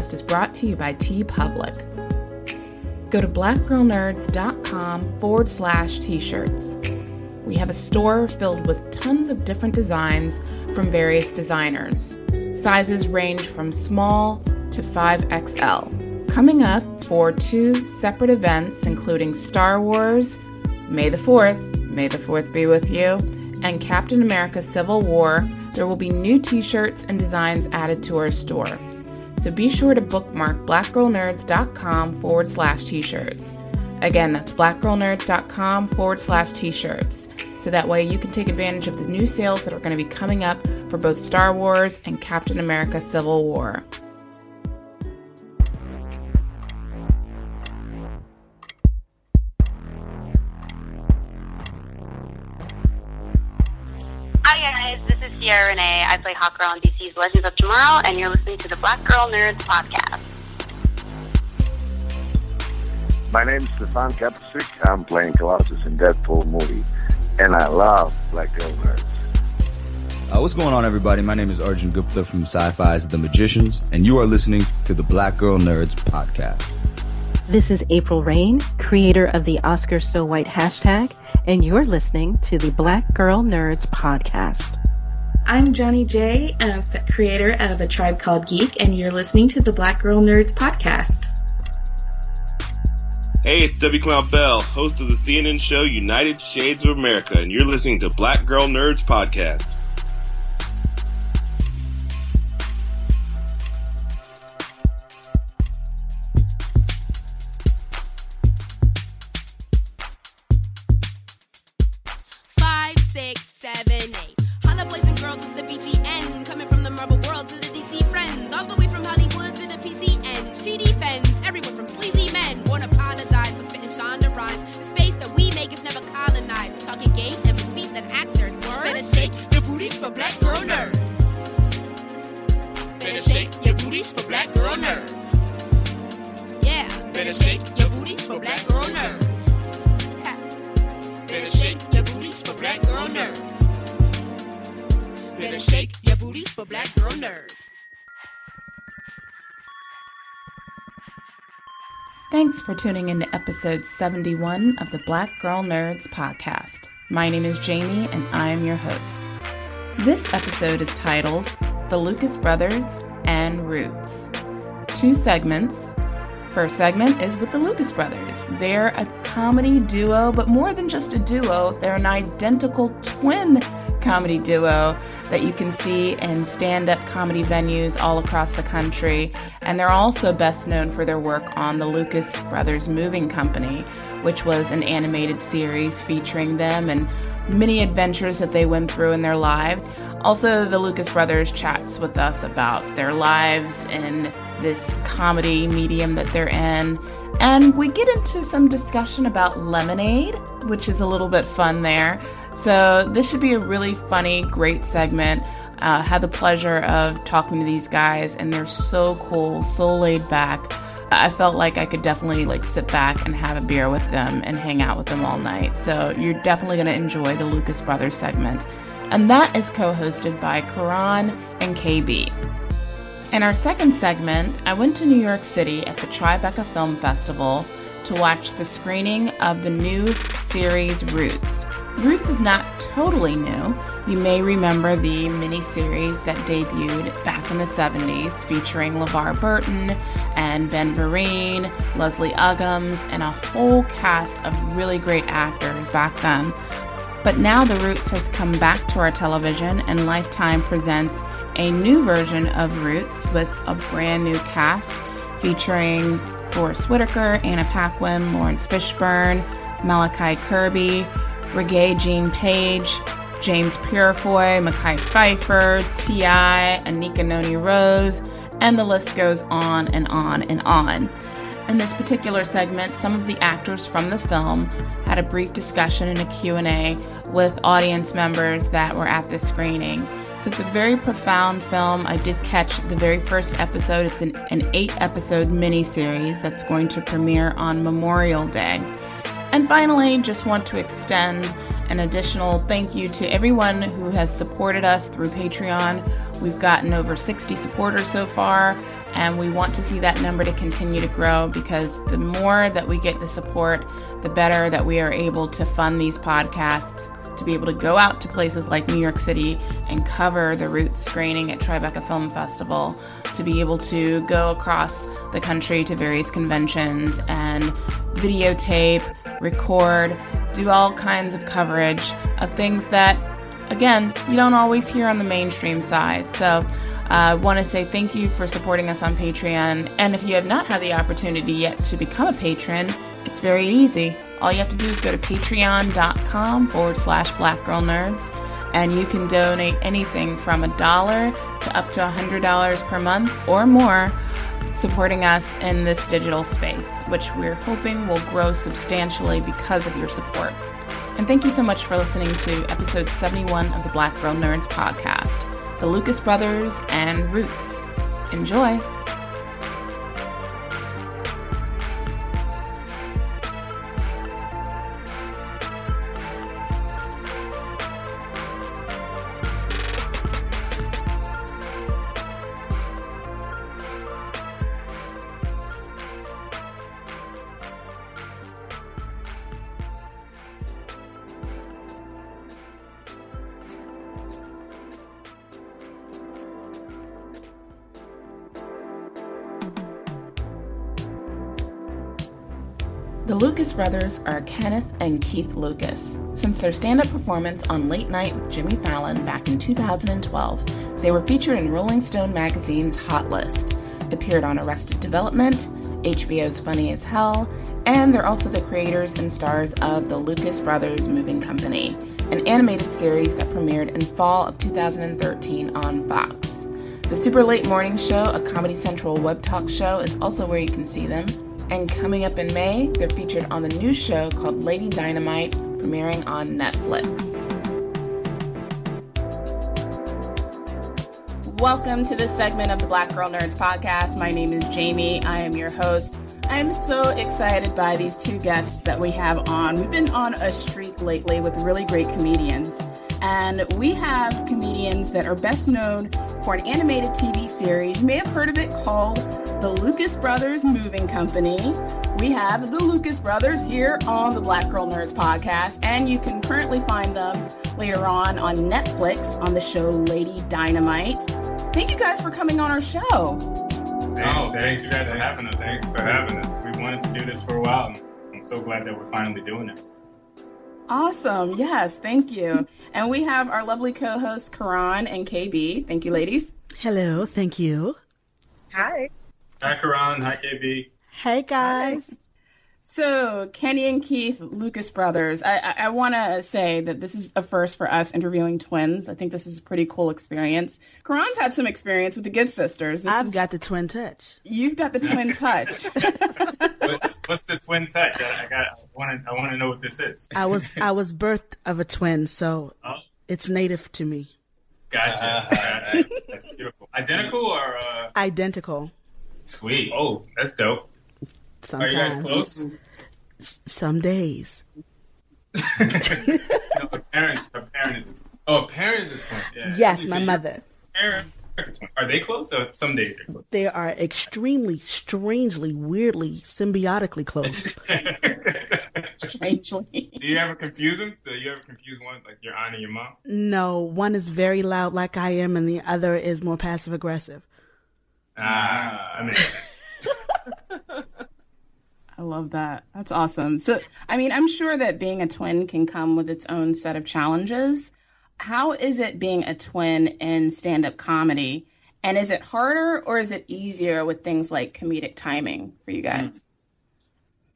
Podcast is brought to you by T TeePublic. Go to blackgirlnerds.com forward slash t shirts. We have a store filled with tons of different designs from various designers. Sizes range from small to 5XL. Coming up for two separate events, including Star Wars, May the 4th, May the 4th be with you, and Captain America Civil War, there will be new t shirts and designs added to our store. So be sure to bookmark blackgirlnerds.com forward slash t shirts. Again, that's blackgirlnerds.com forward slash t shirts. So that way you can take advantage of the new sales that are going to be coming up for both Star Wars and Captain America Civil War. Renee. I play Hawkgirl on DC's Legends of Tomorrow, and you're listening to the Black Girl Nerds podcast. My name is Stefan Kapičić. I'm playing Colossus in Deadpool movie, and I love Black Girl Nerds. Uh, what's going on, everybody? My name is Arjun Gupta from Syfy's The Magicians, and you are listening to the Black Girl Nerds podcast. This is April Reign, creator of the Oscar So White hashtag, and you're listening to the Black Girl Nerds podcast. I'm Johnnie Jae, creator of A Tribe Called Geek, and you're listening to the Black Girl Nerds podcast. Hey, it's W. Kamau Bell, host of the CNN show United Shades of America, and you're listening to Black Girl Nerds podcast. And movies and actors. Better shake your booties for black girl nerds. Better shake your booties for black girl nerds. Yeah, better shake your booties for black girl nerds. Ha. Better shake your booties for black girl nerds. Better shake your booties for black girl nerds. Thanks for tuning in to episode 71 of the Black Girl Nerds podcast. My name is Jamie and I am your host. This episode is titled The Lucas Brothers and Roots. Two segments. First segment is with the Lucas Brothers. They're a comedy duo, but more than just a duo, they're an identical twin comedy duo that you can see in stand up comedy venues all across the country. And they're also best known for their work on the Lucas Brothers Moving Company, which was an animated series featuring them and many adventures that they went through in their life. Also, the Lucas Brothers chats with us about their lives in this comedy medium that they're in. And we get into some discussion about lemonade, which is a little bit fun there. So, this should be a really funny, great segment. Uh, had the pleasure of talking to these guys, and they're so cool, so laid back. I felt like I could definitely like sit back and have a beer with them and hang out with them all night. So, you're definitely going to enjoy the Lucas Brothers segment. And that is co hosted by Karan and KB. In our second segment, I went to New York City at the Tribeca Film Festival to watch the screening of the new series Roots. Roots is not totally new. You may remember the miniseries that debuted back in the 70s featuring LeVar Burton and Ben Vereen, Leslie Uggams, and a whole cast of really great actors back then. But now The Roots has come back to our television, and Lifetime presents a new version of Roots with a brand new cast featuring Forest Whitaker, Anna Paquin, Laurence Fishburne, Malachi Kirby, Regé-Jean Page, James Purefoy, Mekhi Phifer, T.I., Anika Noni Rose, and the list goes on and on and on. In this particular segment, some of the actors from the film had a brief discussion and a Q&A with audience members that were at the screening. So it's a very profound film. I did catch the very first episode. It's an, an eight episode miniseries that's going to premiere on Memorial Day. And finally, just want to extend An additional thank you to everyone who has supported us through Patreon. We've gotten over 60 supporters so far, and we want to see that number to continue to grow because the more that we get the support, the better that we are able to fund these podcasts to be able to go out to places like New York City and cover the Roots screening at Tribeca Film Festival, to be able to go across the country to various conventions and videotape, record, do all kinds of coverage of things that, again, you don't always hear on the mainstream side. So, I uh, want to say thank you for supporting us on Patreon. And if you have not had the opportunity yet to become a patron, it's very easy. All you have to do is go to patreon.com forward slash black girl nerds, and you can donate anything from a dollar to up to $100 per month or more, supporting us in this digital space, which we're hoping will grow substantially because of your support. And thank you so much for listening to episode 71 of the Black Girl Nerds podcast, The Lucas Brothers and Roots. Enjoy! Brothers are Kenneth and Keith Lucas. Since their stand up performance on Late Night with Jimmy Fallon back in 2012, they were featured in Rolling Stone magazine's Hot List, appeared on Arrested Development, HBO's Funny as Hell, and they're also the creators and stars of The Lucas Brothers Moving Company, an animated series that premiered in fall of 2013 on Fox. The Super Late Morning Show, a Comedy Central web talk show, is also where you can see them. And coming up in May, they're featured on the new show called Lady Dynamite, premiering on Netflix. Welcome to this segment of the Black Girl Nerds podcast. My name is Jamie. I am your host. I'm so excited by these two guests that we have on. We've been on a streak lately with really great comedians. And we have comedians that are best known for an animated TV series. You may have heard of it called The Lucas Brothers Moving Company. We have the Lucas Brothers here on the Black Girl Nerds podcast, and you can currently find them later on on Netflix on the show Lady Dynamite. Thank you guys for coming on our show. Oh, thanks you guys for having us. Thanks for having us. We wanted to do this for a while. I'm so glad that we're finally doing it. Awesome. Yes, thank you. and we have our lovely co hosts, Karan and KB. Thank you, ladies. Hello. Thank you. Hi. Hi, Karan. Hi, KB. Hey, guys. Hi. So, Kenny and Keith, Lucas brothers. I, I, I want to say that this is a first for us interviewing twins. I think this is a pretty cool experience. Karan's had some experience with the Gibbs sisters. This I've is, got the twin touch. You've got the twin touch. what's, what's, the twin touch? I, I got. I want to. I want to know what this is. I was. I was birthed of a twin, so oh. it's native to me. Gotcha. Uh, that's beautiful. Identical or uh... identical? Sweet. Oh, that's dope. Sometimes. Are you guys close? some days. no, a parents, a parent is. Oh, a parent is a twin. Yeah. Yes, my mother. Parent, are they close? Or some days are close. They are extremely, strangely, weirdly, symbiotically close. strangely. Do you ever confuse them? Do you ever confuse one like your aunt and your mom? No, one is very loud, like I am, and the other is more passive aggressive. Ah, I mean. I love that. That's awesome. So, I mean, I'm sure that being a twin can come with its own set of challenges. How is it being a twin in stand up comedy? And is it harder or is it easier with things like comedic timing for you guys?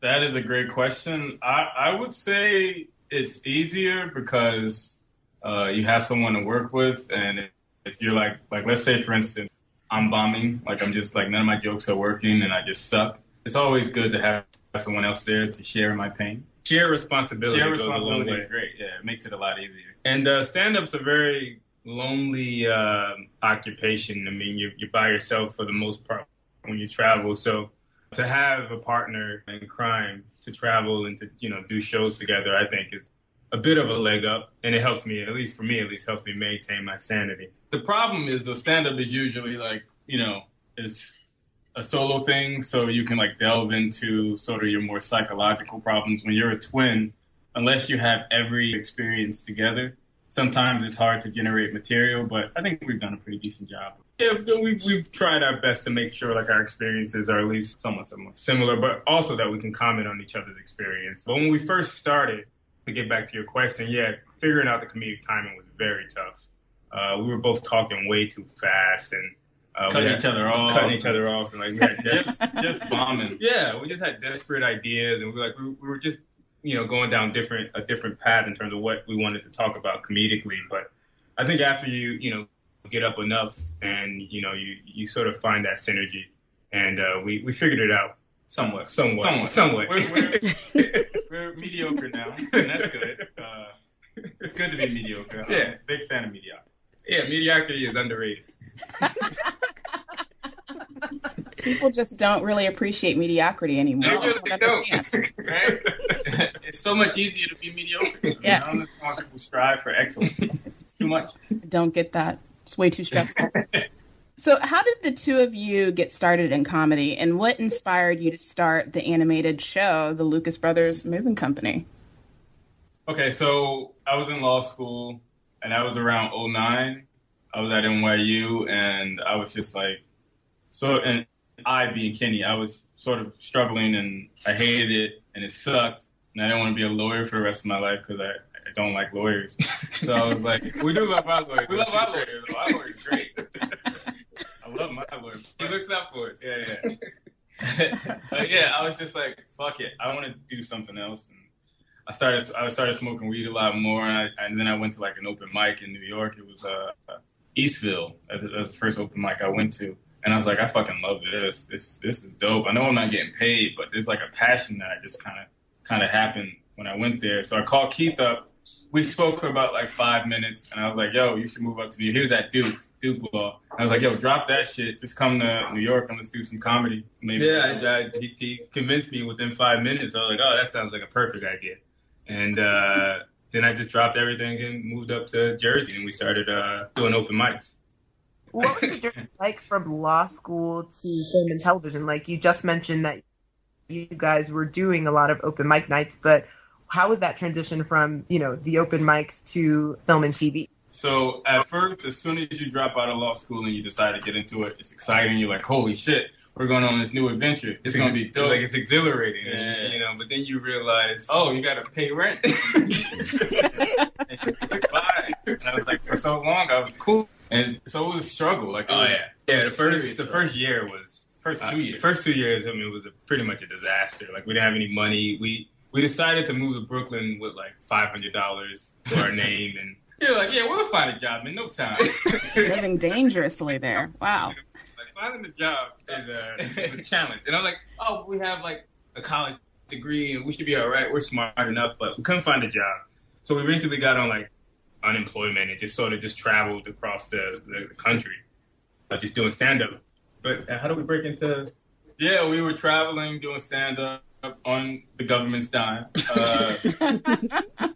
That is a great question. I, I would say it's easier because uh, you have someone to work with. And if you're like, like, let's say, for instance, I'm bombing, like, I'm just like, none of my jokes are working and I just suck. It's always good to have someone else there to share my pain. Share responsibility. Share responsibility is great. Yeah, it makes it a lot easier. And uh, stand up's a very lonely uh, occupation. I mean, you're, you're by yourself for the most part when you travel. So to have a partner in crime to travel and to you know do shows together, I think is a bit of a leg up, and it helps me, at least for me, at least helps me maintain my sanity. The problem is the stand up is usually like, you know, it's a solo thing, so you can like delve into sort of your more psychological problems. When you're a twin, unless you have every experience together, sometimes it's hard to generate material, but I think we've done a pretty decent job. Yeah, we've, we've tried our best to make sure like our experiences are at least somewhat similar, similar, but also that we can comment on each other's experience. But when we first started, to get back to your question, yeah, figuring out the comedic timing was very tough. Uh, we were both talking way too fast and uh, Cutting each other off. cutting each other off, and like we had just just bombing. Yeah, we just had desperate ideas, and we were like we, we were just you know going down different a different path in terms of what we wanted to talk about comedically. But I think after you you know get up enough, and you know you you sort of find that synergy, and uh, we we figured it out somewhat, somewhat, somewhat. somewhat. We're, we're, we're mediocre now, and that's good. Uh, it's good to be mediocre. I'm Yeah. a big fan of mediocrity. Yeah, mediocrity is underrated. People just don't really appreciate mediocrity anymore. They really don't don't. right? it's so much easier to be mediocre. Yeah. I don't understand why people strive for excellence. It's too much. I don't get that. It's way too stressful. So, how did the two of you get started in comedy, and what inspired you to start the animated show, the Lucas Brothers Moving Company? Okay, so I was in law school, and I was around 09. I was at NYU, and I was just like, so, and I being Kenny, I was sort of struggling, and I hated it, and it sucked, and I didn't want to be a lawyer for the rest of my life because I, I don't like lawyers. so I was like, we do love our lawyers. We love our lawyers. though. Our lawyers great. I love my lawyer. He looks out for us. Yeah, yeah. but yeah, I was just like, fuck it. I want to do something else. And I started I started smoking weed a lot more, and, I, and then I went to like an open mic in New York. It was uh, Eastville. That was that was the first open mic I went to, and I was like, I fucking love this. This this is dope. I know I'm not getting paid, but there's like a passion that I just kind of kind of happened when I went there. So I called Keith up. We spoke for about like five minutes, and I was like, Yo, you should move up to New York. He was at Duke. Duke Law. I was like, yo, drop that shit. Just come to New York and let's do some comedy. Maybe. Yeah, I, I, he, he convinced me within five minutes. I was like, oh, that sounds like a perfect idea. And uh, then I just dropped everything and moved up to Jersey, and we started uh, doing open mics. What was the journey like from law school to film and television? Like you just mentioned that you guys were doing a lot of open mic nights, but how was that transition from you know the open mics to film and TV? So at first, as soon as you drop out of law school and you decide to get into it, it's exciting. You're like, holy shit, we're going on this new adventure. It's gonna be dope. Like it's exhilarating, and, you know. But then you realize, oh, you gotta pay rent. and you just buy. And I was like, for so long, I was cool, and so it was a struggle. Like, Oh, was, yeah. Yeah, the first- the first year was- first uh, two years. First two years, I mean, it was a, pretty much a disaster. Like, we didn't have any money. We we decided to move to Brooklyn with like five hundred dollars to our name, and you're like, yeah, we'll find a job in no time. Living dangerously there. Wow. like finding a job is a, is a challenge. And I'm like, oh, we have like a college degree and we should be all right. We're smart enough, but we couldn't find a job. So we eventually got on like unemployment and just sort of just traveled across the, the, the country, uh, just doing stand up. But uh, how do we break into? Yeah, we were traveling, doing stand up on the government's dime. Uh,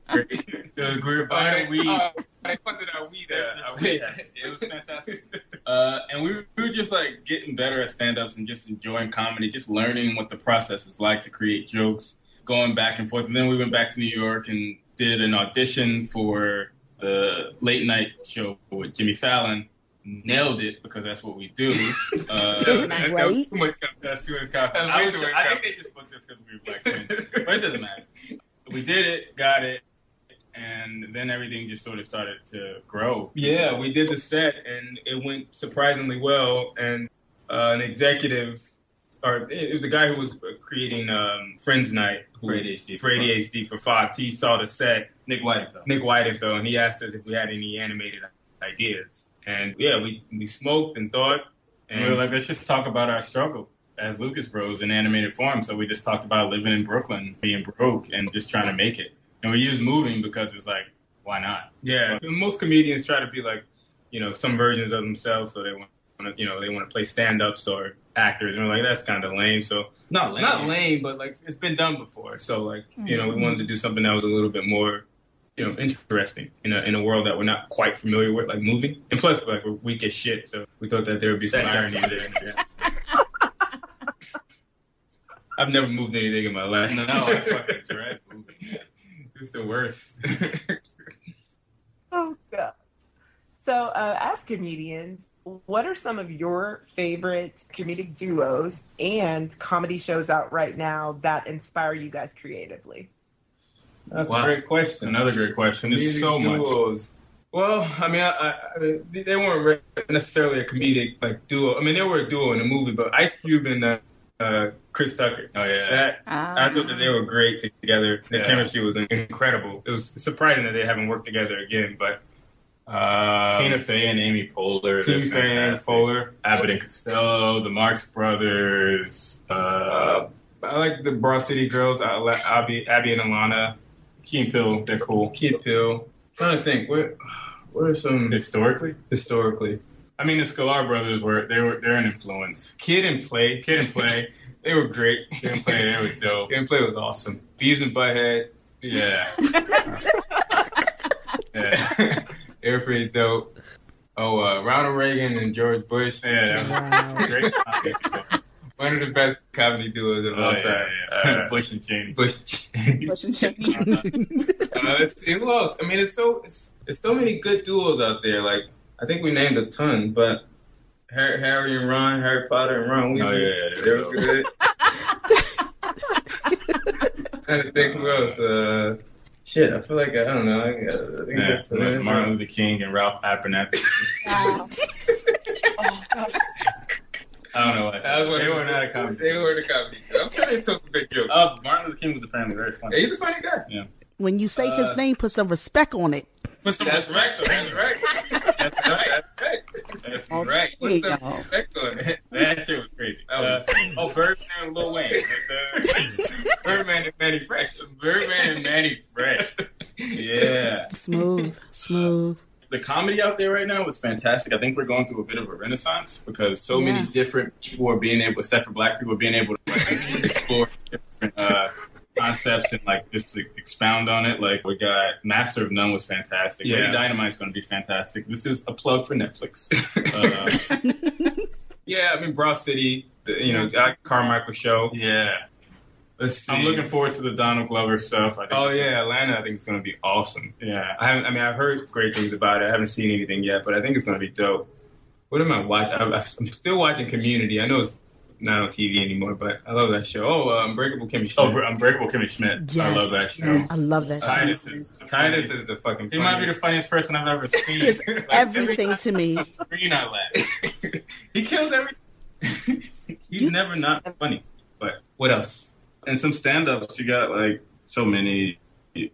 the Greer buying weed. Uh, I funded our weed. Uh, our weed. It was fantastic. Uh, and we, we were just like getting better at stand ups and just enjoying comedy, just learning what the process is like to create jokes, going back and forth. And then we went back to New York and did an audition for the late night show with Jimmy Fallon. Nailed it because that's what we do. Uh, Right. that was too much. That's too much confidence. Way I, was- too much I think they just booked us because we were black twins, but it doesn't matter. We did it, got it, and then everything just sort of started to grow. Yeah, we did the set, and it went surprisingly well. And uh, an executive, or it was the guy who was creating um, Friends Night who- For ADHD. for ADHD for Fox. He saw the set, Nick Weidenfeld. Nick Weidenfeld, and he asked us if we had any animated ideas. And yeah, we, we smoked and thought, and we were like, let's just talk about our struggle as Lucas Bros in animated form. So we just talked about living in Brooklyn, being broke, and just trying to make it. And we use moving because it's like, why not? Yeah, most comedians try to be like, you know, some versions of themselves, so they want to, you know, they want to play stand-ups or actors, and we're like, that's kind of lame. So Not lame. not lame, but like it's been done before. So like, you know, we mm-hmm. wanted to do something that was a little bit more you know interesting in a in a world that we're not quite familiar with, like moving. And plus, like we're weak as shit, so we thought that there would be some irony there. I've never moved anything in my life. No, I fucking dread moving. It's the worst. Oh god. So, uh, as comedians, what are some of your favorite comedic duos and comedy shows out right now that inspire you guys creatively? That's Wow. a great question. Another great question. There's Comedic so much. Well, I mean, I, I, I, they weren't necessarily a comedic like duo. I mean, they were a duo in the movie, but Ice Cube and uh, uh, Chris Tucker. Oh yeah. That I thought that they were great together. The Yeah. chemistry was incredible. It was surprising that they haven't worked together again. But uh, Tina Fey and Amy Poehler. Tina Fey and fantastic. Poehler, Abbott and Costello, the Marx Brothers. Uh, I like the Broad City Girls. I Abbi, Abbi and Ilana. Key and Peele, they're cool. Key and Peele. trying to think, what what are some Historically, historically? I mean, the Scalar brothers were they were they're an influence. Kid and Play, Kid and Play, they were great. Kid and Play, they were dope. Kid and Play was awesome. Beavis and Butthead, yeah, yeah, they were pretty dope. Oh, uh, Ronald Reagan and George Bush, yeah, that was great. Comedy. One of the best comedy duos of Oh, all yeah, time. yeah. Uh, Bush and Cheney. Bush. Bush and Cheney. Uh, let's see who else. I mean, it's so it's, it's so many good duos out there. Like I think we named a ton, but Harry, Harry and Ron, Harry Potter and Ron Weasley, Oh, yeah, they were good. trying to think who else. Uh, shit, I feel like I, I don't know. I, I think Yeah, that's Martin Martin Luther King and Ralph Abernathy. I don't know what I That said. was They were not a the- comedy. They were the comedy. I'm sure they told some good jokes. Uh, Martin Luther King was apparently very funny. Yeah, he's a funny guy. Yeah. When you say Uh, his name, put some respect on it. Put some That's respect on it. That's right. That's right. That's Oh, right. Put some go. respect on it. That shit was crazy. That Uh, oh, Birdman and Lil Wayne. Uh, Birdman and Mannie Fresh. Birdman and Mannie Fresh. Yeah. Smooth, smooth. The comedy out there right now is fantastic. I think we're going through a bit of a renaissance because so Yeah. many different people are being able, except for black people, are being able to like, explore different uh, concepts and like just to expound on it. Like we got Master of None was fantastic. Yeah. Lady Dynamite is going to be fantastic. This is a plug for Netflix. Uh, Yeah, I mean Broad City. You know, Carmichael show. yeah, Let's see. I'm looking forward to the Donald Glover stuff. I think Oh yeah, Atlanta. I think it's going to be awesome. yeah. I haven't. I mean, I've heard great things about it. I haven't seen anything yet, but I think it's going to be dope. What am I watching? I'm, I'm still watching Community. I know it's not on TV anymore, but I love that show. Oh, uh, Unbreakable Kimmy Schmidt. Oh, Unbreakable Kimmy Schmidt. I love that show. I love that. show. Titus is Titus is the fucking. He might be the funniest person I've ever seen. It's Like, everything to me. every time Screen I laugh. he kills everything. He's never not funny. But what else? And some stand-ups, you got like so many.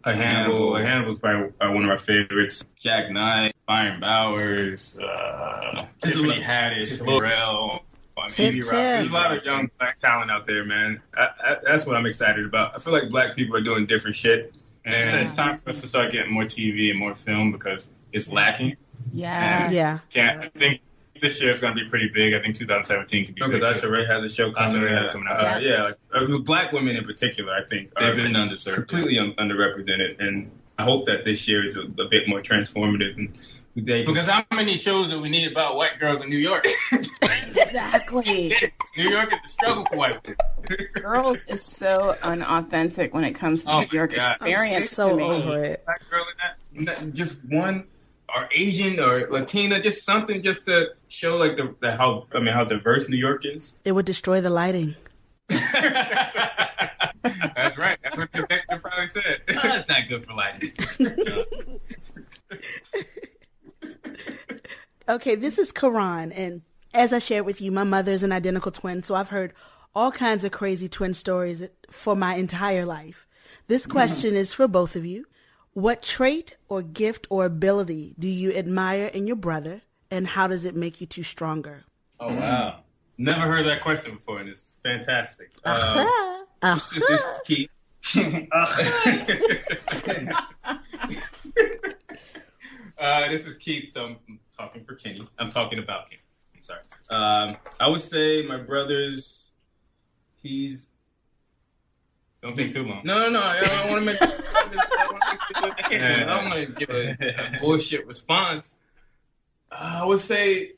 A Hannibal. A Hannibal's probably uh, one of our favorites. Jak Knight, Byron Bowers, uh, Tiffany Haddish, Tiffany- Lorel, on TV. Rock. There's a lot of young black talent out there, man. I, I, that's what I'm excited about. I feel like black people are doing different shit. And And it's time for us to start getting more TV and more film because it's lacking. Yeah. Yeah. Can't, I think this year is going to be pretty big. I think 2017 could be because big. Issa Rae has a show coming. Issa Rae has out. coming out. Uh, Yes. Yeah, like, uh, black women in particular, I think They've been underserved. completely un- underrepresented, and I hope that this year is a, a bit more transformative. And they Because how many shows do we need about white girls in New York? Exactly. New York is a struggle for white women. Girls is so unauthentic when it comes to Oh New York God. experience So to me. over it. black girl in that, not just one or Asian or Latina, just something just to show like the, the how I mean how diverse New York is. It would destroy the lighting. That's right. That's what the director probably said. Oh, that's not good for lighting. Okay, this is Karan, and as I shared with you, my mother's an identical twin, so I've heard all kinds of crazy twin stories for my entire life. This mm-hmm. question is for both of you. What trait or gift or ability do you admire in your brother, and how does it make you two stronger? Oh wow. Never heard that question before, and it's fantastic. Um, this is just Keith. uh, this is Keith. I'm talking for Kenny. I'm talking about Kenny. Sorry. Um, I would say my brother's. He's Don't think too long. No, no, no. I, I want to make. I don't want to give a, a bullshit response. Uh, I would say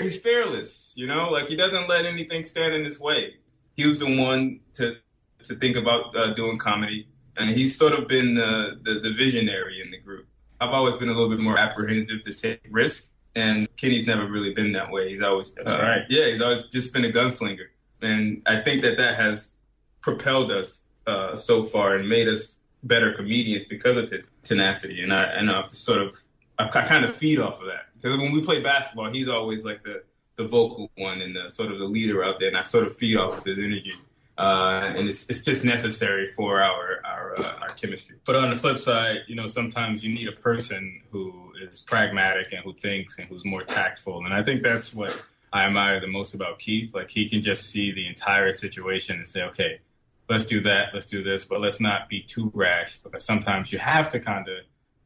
he's fearless. You know, like he doesn't let anything stand in his way. He was the one to to think about uh, doing comedy, and he's sort of been the, the the visionary in the group. I've always been a little bit more apprehensive to take risk, and Kenny's never really been that way. He's always That's uh, right. Yeah, he's always just been a gunslinger, and I think that that has propelled us uh, so far and made us better comedians because of his tenacity. And I and I've sort of I, kind of feed off of that because when we play basketball, he's always like the the vocal one and the sort of the leader out there, and I sort of feed off of his energy. Uh, and it's it's just necessary for our our uh, our chemistry. But on the flip side, you know, sometimes you need a person who is pragmatic and who thinks and who's more tactful. And I think that's what I admire the most about Keith. Like he can just see the entire situation and say, okay, let's do that, let's do this, but let's not be too rash because sometimes you have to kind of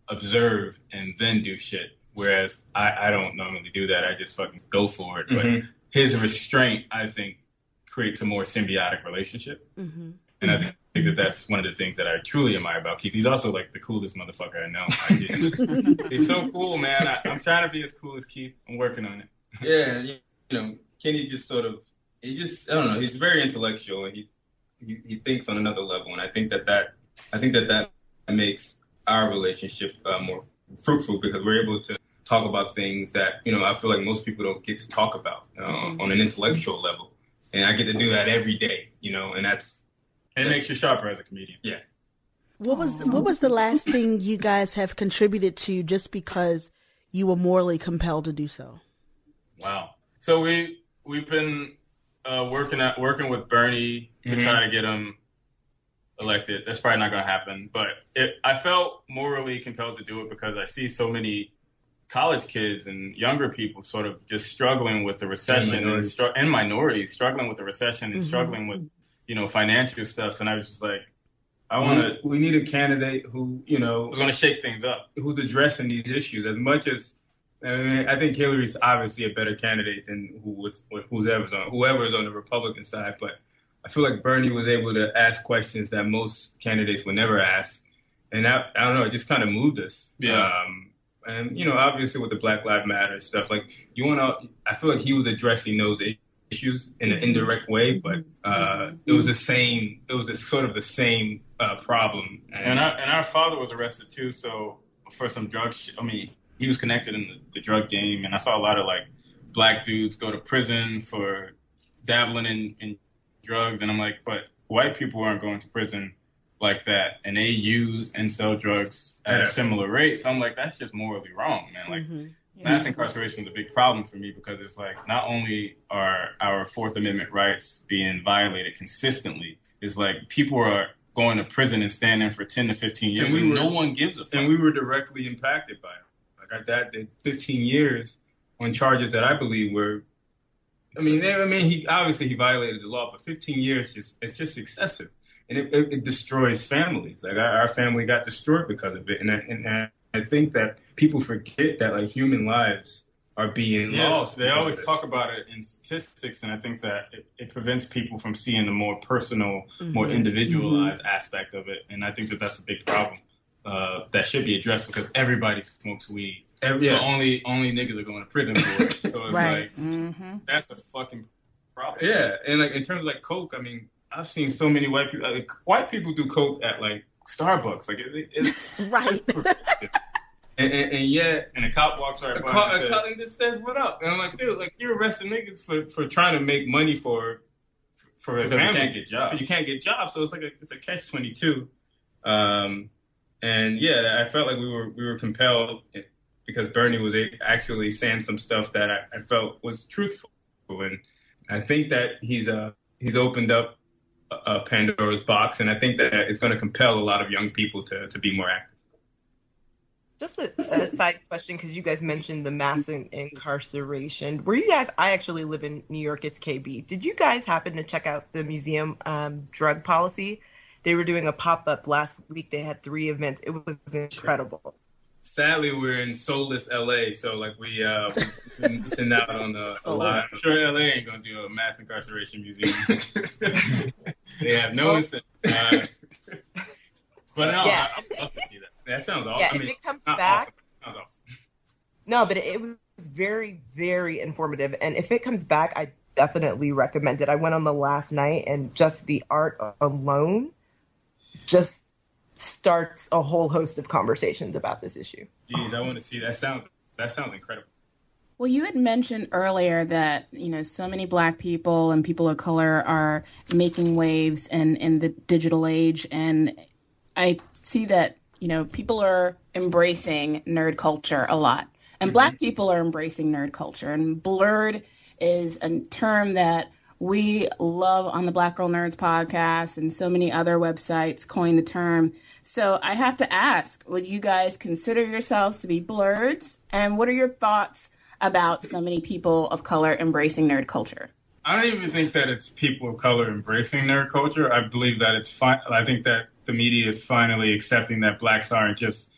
observe and then do shit. Whereas I, I don't normally do that. I just fucking go for it. But Mhm. his restraint, I think, creates a more symbiotic relationship. Mm-hmm. And I think, think that that's one of the things that I truly admire about Keith. He's also like the coolest motherfucker I know. Like, he's, he's so cool, man. I, I'm trying to be as cool as Keith. I'm working on it. Yeah, you you know, Kenny just sort of he just I don't know. He's very intellectual and he he, he thinks on another level, and I think that that I think that that makes our relationship uh, more fruitful because we're able to talk about things that you know I feel like most people don't get to talk about uh, on an intellectual level, and I get to do that every day, you know, and that's And it makes you sharper as a comedian. Yeah. What was what was the last thing you guys have contributed to just because you were morally compelled to do so? Wow. So we we've been uh, working at working with Bernie to Mhm. try to get him elected. That's probably not going to happen, but it, I felt morally compelled to do it because I see so many college kids and younger people sort of just struggling with the recession and, minorities. str- and minorities struggling with the recession and Mhm. struggling with you know financial stuff. And I was just like, I want to. we need a candidate who you know is going to shake things up, who's addressing these issues as much as. I mean, I think Hillary's obviously a better candidate than who whoever's on whoever's on the Republican side, but I feel like Bernie was able to ask questions that most candidates would never ask, and that, I don't know, it just kind of moved us. Yeah. Um, and you know, obviously with the Black Lives Matter stuff, like you want to, I feel like he was addressing those issues in an indirect way, but uh, it was the same. It was a, sort of the same uh, problem. And our, and our father was arrested too. So for some drug, sh- I mean, he was connected in the, the drug game, and I saw a lot of like black dudes go to prison for dabbling in, in drugs, and I'm like, but white people aren't going to prison like that, and they use and sell drugs at Yeah. a similar rate. So I'm like, that's just morally wrong, man. Like. Mm-hmm. Mass incarceration is a big problem for me because it's like not only are our Fourth Amendment rights being violated consistently, it's like people are going to prison and standing for ten to fifteen years, and, we were- no one gives a fuck. and we were directly impacted by it. Like I that did 15 years on charges that I believe were. I mean, they, I mean, he obviously he violated the law, but 15 years just it's just excessive, and it, it, it destroys families. Like our, our family got destroyed because of it, and I, and I, I think that people forget that like human lives are being Yeah, lost. they always this. talk about it in statistics, and I think that it, it prevents people from seeing the more personal, more Mhm. individualized aspect of it, and I think that that's a big problem uh, that should be addressed because everybody smokes weed. Every- yeah. But only only niggas are going to prison for it. So it's Right. like that's a fucking problem. Yeah, and like in terms of like coke, I mean, I've seen so many white people. Like, white people do coke at like Starbucks, like it, it, it's right. and, and, and yet, and a cop walks right a by cop, and a says- cop just says, "What up?" And I'm like, dude, like you're arresting niggas for for trying to make money for for a Because they family. can't get jobs. You can't get jobs, so it's like a, it's a catch twenty two. Um, and yeah, I felt like we were we were compelled because Bernie was actually saying some stuff that I, I felt was truthful, and I think that he's uh he's opened up a, Pandora's box, and I think that it's going to compel a lot of young people to to be more active. Just a, a side question, because you guys mentioned the mass in- incarceration. Were you guys? I actually live in New York. It's KB. Did you guys happen to check out the museum um, drug policy? They were doing a pop up last week. They had three events. It was incredible. Sadly, we're in soulless LA, so like we uh we've been missing out on a, a lot. I'm sure LA ain't gonna do a mass incarceration museum. They have no incentive. Uh, but no, Yeah. I, I would love to see that. That sounds awesome. Yeah, I if mean, it comes back- awesome. Sounds awesome. No, but it, it was very, very informative. And if it comes back, I definitely recommend it. I went on the last night, and just the art alone just starts a whole host of conversations about this issue. Jeez, I want to see that. Sounds that sounds incredible. Well, you had mentioned earlier that you know so many Black people and people of color are making waves in in the digital age, and I see that you know people are embracing nerd culture a lot, and Black mm-hmm. people are embracing nerd culture, and blurred is a term that we love on the Black Girl Nerds podcast, and so many other websites coin the term. So I have to ask: Would you guys consider yourselves to be blurreds? And what are your thoughts? about so many people of color embracing nerd culture? I don't even think that it's people of color embracing nerd culture. I believe that it's fine. I think that the media is finally accepting that blacks aren't just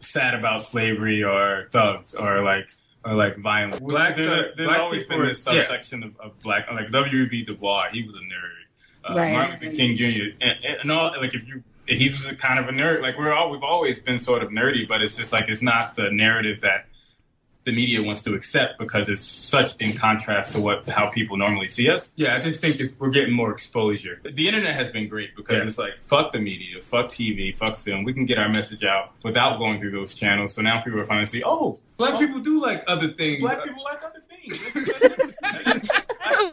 sad about slavery or thugs or like or like violent. Blacks there's, are- there's black always been are- this yeah. subsection of, of black, like W.E.B. Du Bois. He was a nerd. Uh, Right. Martin Luther King Jr. And, and all like if you. He was a kind of a nerd. Like we're all, we've always been sort of nerdy, but it's just like it's not the narrative that the media wants to accept because it's such in contrast to what how people normally see us. Yeah, I just think it's, we're getting more exposure. The internet has been great because it's like fuck the media, fuck TV, fuck film. We can get our message out without going through those channels. So now people are finally see, oh, Black oh. people do like other things. black people like other things.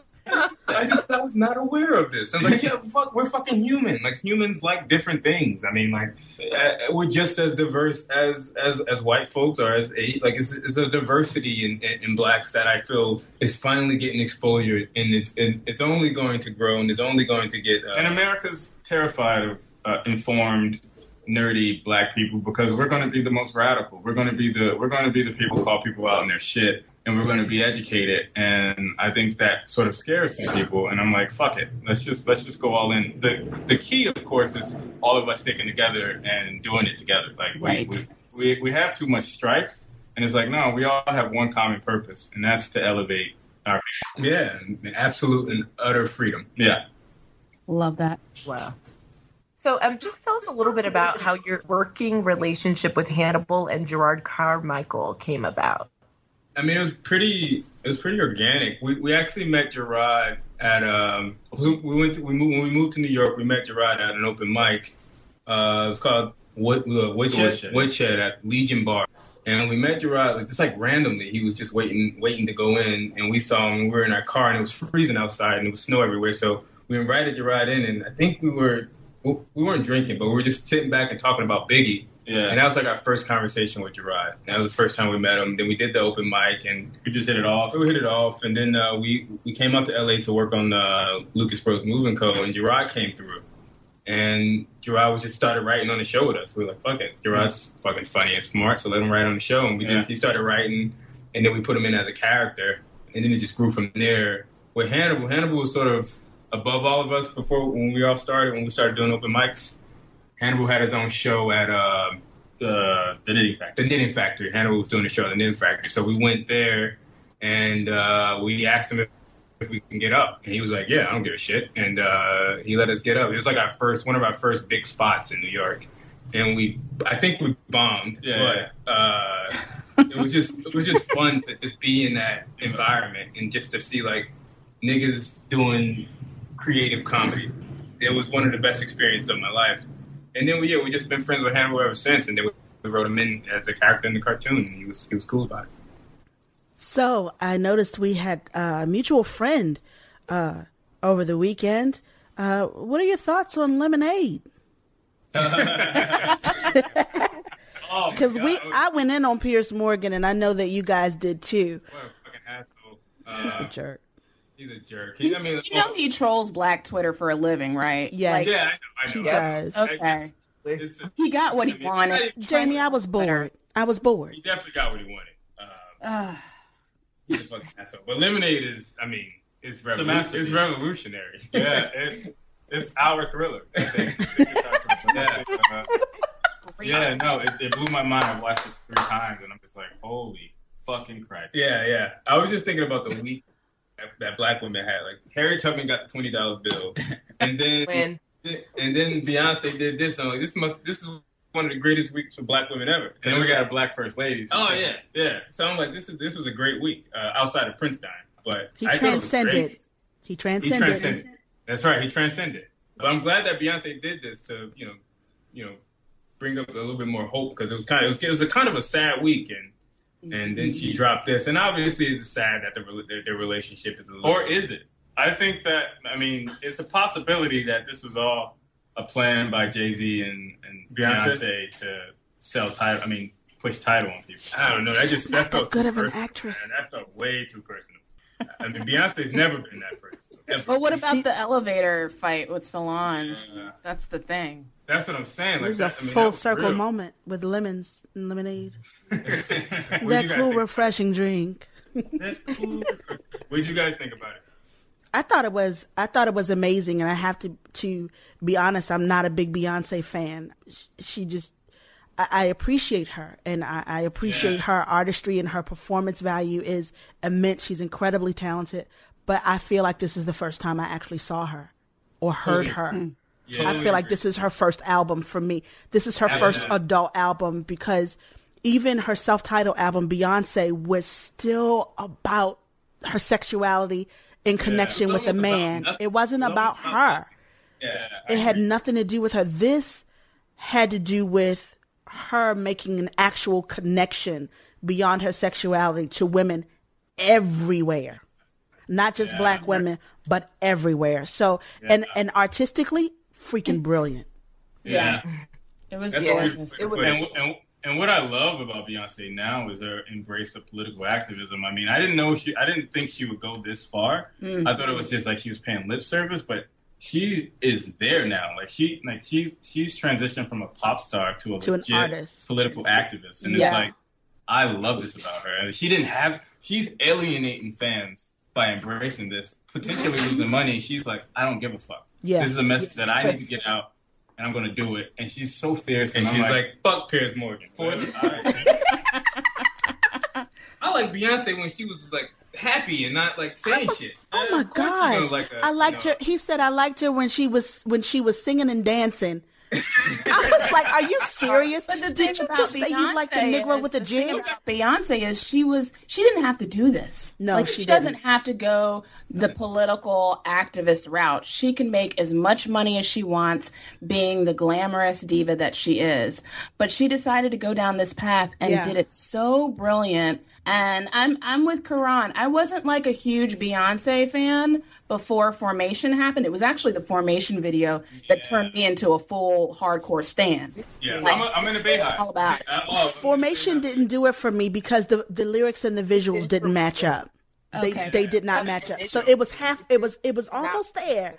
I just I was not aware of this. I'm like, yeah, fuck, we're fucking human. Like humans like different things. I mean, like uh, we're just as diverse as as as white folks are. as like it's, it's a diversity in, in in blacks that I feel is finally getting exposure, and it's and it's only going to grow and it's only going to get. Uh, and America's terrified of uh, informed, nerdy black people because we're going to be the most radical. We're going to be the we're going to be the people call people out on their shit, and we're going to be educated. And I think that sort of scares some people. And I'm like, fuck it, let's just let's just go all in. the The key, of course, is all of us sticking together and doing it together. Like we Right. we, we, we have too much strife, and it's like no, we all have one common purpose, and that's to elevate our yeah, and absolute and utter freedom. yeah. Love that. Wow. So, um, just tell us a little bit about how your working relationship with Hannibal and Jerrod Carmichael came about. I mean, it was pretty. It was pretty organic. We we actually met Jerrod at um. We went to, we moved when we moved to New York. We met Jerrod at an open mic. Uh, it was called Wood, uh, Woodshed, Woodshed. Woodshed at Legion Bar. And we met Jerrod like just like randomly. He was just waiting waiting to go in, and we saw him. We were in our car, and it was freezing outside, and it was snow everywhere. So we invited Jerrod in, and I think we were we weren't drinking, but we were just sitting back and talking about Biggie. Yeah. And that was like our first conversation with Jerrod. That was the first time we met him. Then we did the open mic and We just hit it off. we hit it off. And then uh, we we came out to LA to work on uh, Lucas Bros Moving Co. And Jerrod came through. And Jerrod was just started writing on the show with us. We were like, fuck it. Jerrod's fucking funny and smart, so let him write on the show. And we Yeah. just he started writing and then we put him in as a character. And then it just grew from there. With Hannibal, Hannibal was sort of above all of us before when we all started, when we started doing open mics. Hannibal had his own show at uh, The the knitting factory. the Knitting Factory. Hannibal was doing a show at the Knitting Factory. So we went there and uh, we asked him if, if we can get up. And he was like, Yeah, I don't give a shit. And uh, he let us get up. It was like our first, one of our first big spots in New York. And we, I think we bombed. Yeah. But uh, it was just, it was just fun to just be in that environment and just to see like niggas doing creative comedy. It was one of the best experiences of my life. And then we, yeah, we just been friends with Hannibal ever since. And then we, we wrote him in as a character in the cartoon. And he was, he was cool about it. So I noticed we had a mutual friend uh, over the weekend. Uh, what are your thoughts on lemonade? Oh, Because we, I went in on Piers Morgan, and I know that you guys did too. What a fucking asshole. He's a Uh, jerk. He's a jerk. He, He, I mean, you know he trolls Black Twitter for a living, right? Yes. Like, yeah, I know. I He does. Okay. It's, He got what he wanted. Jamie, I was bored. I was bored. he definitely got what he wanted. Uh, Ah. he's a fucking asshole. But Lemonade is, I mean, it's, a revolu- it's revolutionary. Yeah, it's it's our thriller. I think. yeah, uh, yeah, no, it, it blew my mind. I watched it three times, and I'm just like, holy fucking Christ. Yeah, yeah. I was just thinking about the week that black women had. Like Harriet Tubman got the twenty dollar bill, and then When? and then Beyonce did this. I'm like, this must this is one of the greatest weeks for black women ever. And then we got a black first lady. so- Oh yeah, yeah. So I'm like, this is this was a great week uh, outside of Prince dying, but He I thought it was transcended. great. He He transcended. transcended. That's right. He transcended. But I'm glad that Beyonce did this to you know, you know, bring up a little bit more hope because it was kind of it was, it was a kind of a sad week and and then she dropped this and obviously it's sad that the, their, their relationship is a little Or is it? I think that I mean it's a possibility that this was all a plan by Jay Z and, and Beyonce? Beyonce. to sell Tidal. I mean, push Tidal on people. I don't know. That just that felt good too of an personal, actress. Man. That felt way too personal. I mean, Beyonce's never been that personal. Ever. But what about the elevator fight with Solange? Yeah. That's the thing. That's what I'm saying. Like This is a that, I mean, full circle real. moment with lemons and lemonade. That cool, think? refreshing drink. What did you guys think about it? I thought it was I thought it was amazing, and I have to to be honest. I'm not a big Beyonce fan. Sh- She just I, I appreciate her, and I, I appreciate Yeah. her artistry and her performance value is immense. She's incredibly talented, but I feel like this is the first time I actually saw her or heard Totally. her. Mm. I Totally feel like agree. this is her first album for me. This is her first adult album because even her self-titled album Beyonce was still about her sexuality in connection it with a man. nothing. It wasn't It about about her. Yeah, It had nothing to do with her. This had to do with her making an actual connection beyond her sexuality to women everywhere. Not just Yeah. black women, but everywhere. So and and artistically, freaking brilliant. Yeah. It was That's gorgeous. what we- and, and, and what I love about Beyonce now is her embrace of political activism. I mean, I didn't know she, I didn't think she would go this far. Mm. I thought it was just like she was paying lip service, but she is there now. Like she, like she's she's transitioned from a pop star to a To an artist. political activist, and Yeah. it's like I love this about her. She didn't have, she's alienating fans by embracing this, potentially losing money. She's like, I don't give a fuck. Yeah. This is a message that I need to get out, and I'm going to do it. And she's so fierce, and, And she's like, like, fuck Piers Morgan. I like Beyonce when she was like happy and not like saying shit. Oh my Of course gosh. like a- I liked you know, her he said I liked her when she was when she was singing and dancing. I was like, "Are you serious? But the Did thing you about just say you like the Beyonce Negro with the thing jig?" Beyonce is she was she didn't have to do this. No, like she she, doesn't have to go the political activist route. She can make as much money as she wants being the glamorous diva that she is. But she decided to go down this path and Yeah. did it so brilliant. And I'm I'm with Karan. I wasn't like a huge Beyonce fan before Formation happened. It was actually the Formation video that turned me into a full hardcore stand. Yeah, Like, I'm, a, I'm in a Beyhive. all about it. I- Formation didn't do it for me because the the lyrics and the visuals didn't match up. They Okay. they did not match up. So it was half. It was it was almost there.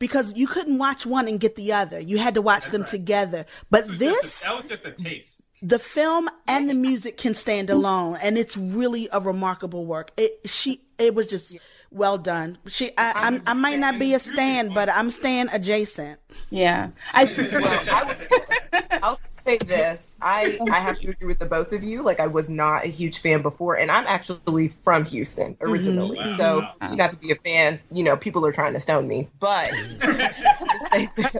Because you couldn't watch one and get the other, you had to watch them together. But Just this, a- that was just a taste. the film and the music can stand alone and it's really a remarkable work it she it was just well done she i I'm, i might not be a stan but i'm stan adjacent Yeah. I well, I was, I'll say this. I, I have to agree with the both of you. Like, I was not a huge fan before, and I'm actually from Houston originally. Mhm. So, Wow. not to be a fan, you know, people are trying to stone me. But to say this,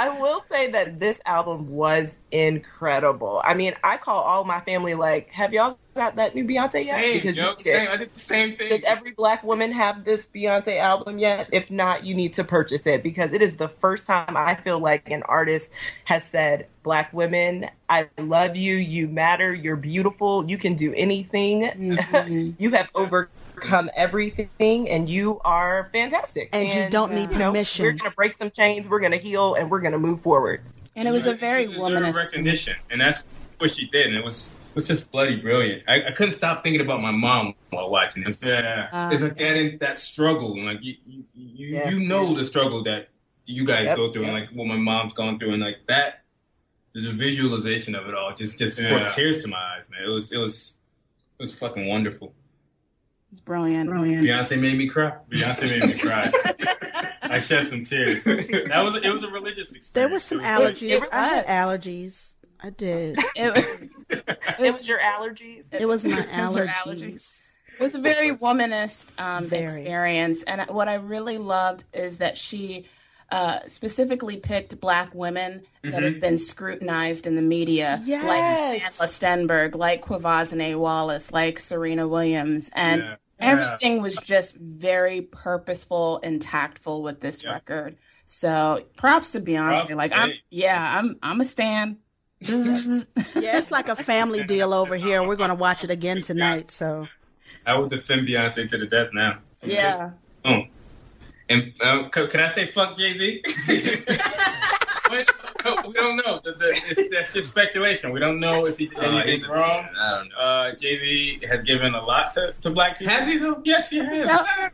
I will say that this album was incredible. I mean, I call all my family, like, have y'all got that new Beyonce yet? Same, you yo, same. I did the same thing. Does every black woman have this Beyonce album yet? If not, you need to purchase it because it is the first time I feel like an artist has said, Black women, I love you, you matter, you're beautiful, you can do anything, Mm-hmm. you have overcome everything, and you are fantastic. And you don't need you know, permission. we're gonna break some chains, we're gonna heal, and we're gonna move forward. and it was a very She deserved womanist. recognition, and that's what she did, and it was it was just bloody brilliant. I, I couldn't stop thinking about my mom while watching it. Yeah, Uh, it's like that in, that struggle, and like you you you, Yeah. you know the struggle that you guys Yep, go through, and like what my mom's gone through, and like that. There's a visualization of it all. Just just Yeah. brought tears to my eyes, man. It was it was it was fucking wonderful. It's brilliant. Beyonce made me cry. Beyonce made me cry. I shed some tears. That was it was a religious experience. there were some was allergies it i had allergies i did It was, It was your allergies. it was my was allergies It was a very womanist um, Very. experience, and what I really loved is that she uh, specifically picked black women that Mhm. have been scrutinized in the media, Yes. like Amandla Stenberg, like Quvenzhané Wallis, like Serena Williams, and Yeah. everything was just very purposeful and tactful with this record. So props to Beyonce. Props, like I'm, yeah, I'm, I'm a stan. Yeah, it's like a family deal over here. We're gonna watch it again tonight. So I would defend Beyonce to the death now. yeah. Oh. And uh, c- can I say fuck Jay Z? we don't know. The, the, it's, that's just speculation. We don't know if he did Uh, anything he's- wrong. I don't know. Uh, Jay Z has given a lot to, to black people. Has he though? Yes, he has.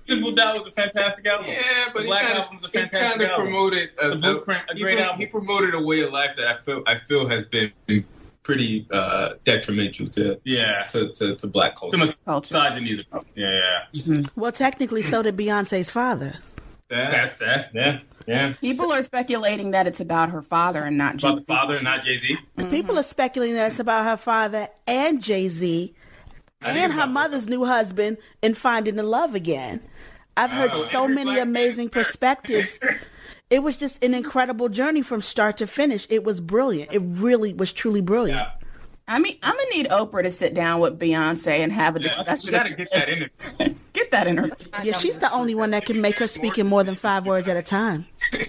Simple Doubt was a fantastic album. Yeah, but the he Black kinda- album's a he fantastic kinda album. promoted a- the Blueprint, a great pro- album. he promoted a way of life that I feel I feel has been pretty uh, detrimental to yeah to, to, to black culture. The misogyny is a problem. Yeah, yeah. well, technically, so did Beyonce's father. That's that. Yeah, yeah. People are speculating that it's about her father and not About Jay. the father, not Jay Z. People are speculating that it's about her father and Jay Z and her mother's new husband and finding the love again. I've heard Oh, so many amazing perspectives. It was just an incredible journey from start to finish. It was brilliant. It really was truly brilliant. I mean, I'm gonna need Oprah to sit down with Beyonce and have a discussion. we gotta get that in Get that in her. Yeah, she's the only one that can make her speak in more than five words at a time.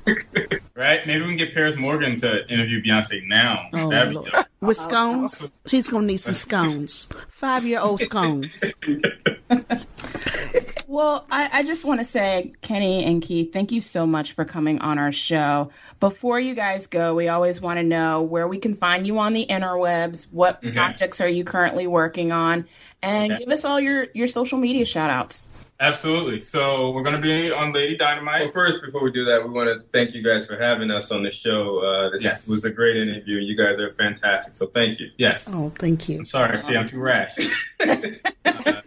Right? Maybe we can get Piers Morgan to interview Beyonce now. Oh, That'd be Lord. dope. With scones, he's gonna need some scones. Five year old scones. Well, I, I just want to say, Kenny and Keith, thank you so much for coming on our show. Before you guys go, we always want to know where we can find you on the interwebs. What Okay. projects are you currently working on? And Okay. give us all your, your social media shout outs. Absolutely. So we're gonna be on Lady Dynamite. Well, first, before we do that, we want to thank you guys for having us on the show. Uh, this Yes. was a great interview. You guys are fantastic. So thank you. Yes. Oh, thank you. I'm sorry. See, I'm too rash. Uh,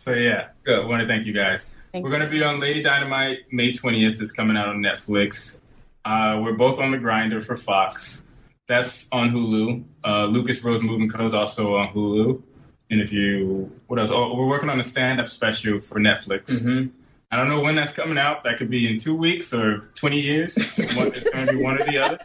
so yeah, good. I want to thank you guys. Thank we're going to be on Lady Dynamite May 20th. It's coming out on Netflix. Uh, we're both on the grinder for Fox. That's on Hulu. Uh, Lucas Bros Moving Co. is also on Hulu. And if you, what else? Oh, we're working on a stand-up special for Netflix. Mm-hmm. I don't know when that's coming out. That could be in two weeks or 20 years. It's going to be one or the other.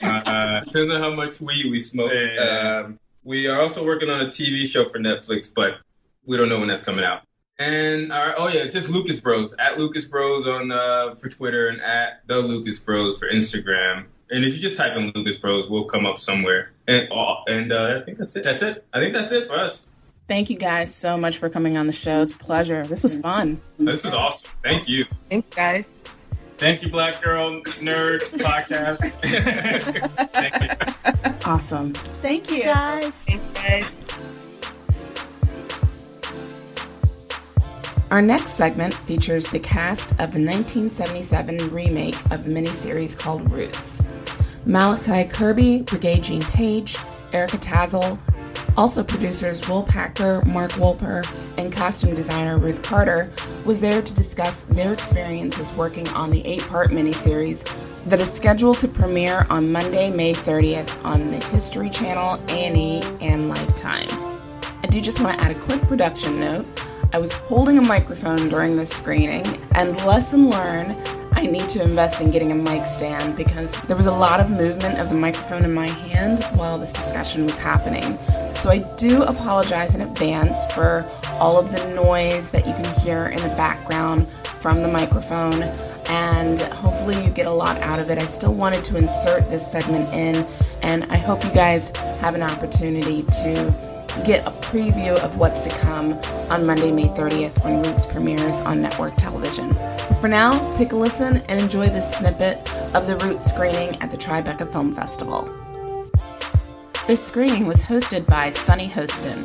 Uh, Depends on how much weed we smoke. Yeah. Um, we are also working on a TV show for Netflix, but we don't know when that's coming out. And our, oh yeah, it's just Lucas Bros at Lucas Bros on uh, for Twitter and at the Lucas Bros for Instagram. And if you just type in Lucas Bros, we'll come up somewhere. And uh, and uh, I think that's it. That's it. I think that's it for us. Thank you guys so much for coming on the show. It's a pleasure. This was fun. This was awesome. Thank you. Thanks, guys. Thank you, Black Girl Nerd Podcast. Thank you. Awesome. Thank you, guys. Thanks, guys. Our next segment features the cast of the 1977 remake of the miniseries called Roots. Malachi Kirby, Regé-Jean Page, Erica Tazel, also producers Will Packer, Mark Wolper, and costume designer Ruth Carter was there to discuss their experiences working on the eight-part miniseries that is scheduled to premiere on Monday, May 30th on the History Channel, A&E, and Lifetime. I do just want to add a quick production note. I was holding a microphone during this screening, and lesson learned, I need to invest in getting a mic stand because there was a lot of movement of the microphone in my hand while this discussion was happening. So I do apologize in advance for all of the noise that you can hear in the background from the microphone, and hopefully you get a lot out of it. I still wanted to insert this segment in, and I hope you guys have an opportunity to get a preview of what's to come on Monday, May 30th when Roots premieres on network television. For now, take a listen and enjoy this snippet of the Roots screening at the Tribeca Film Festival. This screening was hosted by Sunny Hostin.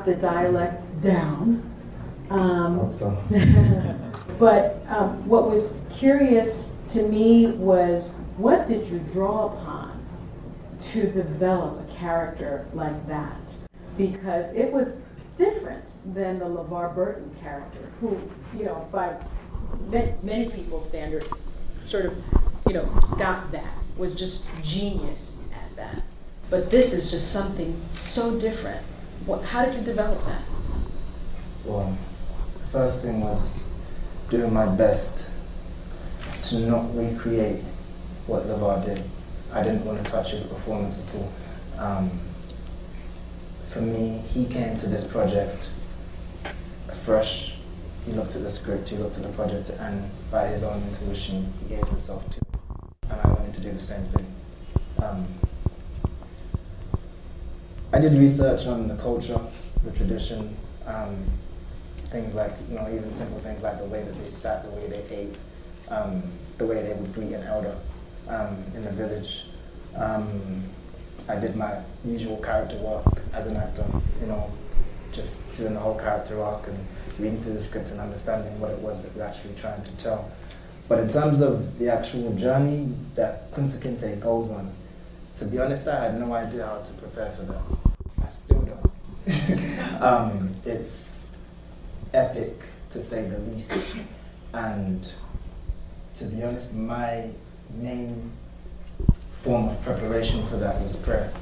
Got the dialect down. Um, so. but um, what was curious to me was what did you draw upon to develop a character like that? Because it was different than the LeVar Burton character, who, you know, by many, many people's standard, sort of, you know, got that, was just genius at that. But this is just something so different. What, how did you develop that? Well, the first thing was doing my best to not recreate what LeVar did. I didn't want to touch his performance at all. Um, for me, he came to this project fresh. He looked at the script, he looked at the project, and by his own intuition, he gave himself to it. And I wanted to do the same thing. Um, I did research on the culture, the tradition, um, things like, you know, even simple things like the way that they sat, the way they ate, um, the way they would greet an elder um, in the village. Um, I did my usual character work as an actor, you know, just doing the whole character arc and reading through the script and understanding what it was that we're actually trying to tell. But in terms of the actual journey that Kunta Kinte goes on, to be honest, I had no idea how to prepare for that. I still don't. um, it's epic, to say the least. And to be honest, my main form of preparation for that was prayer.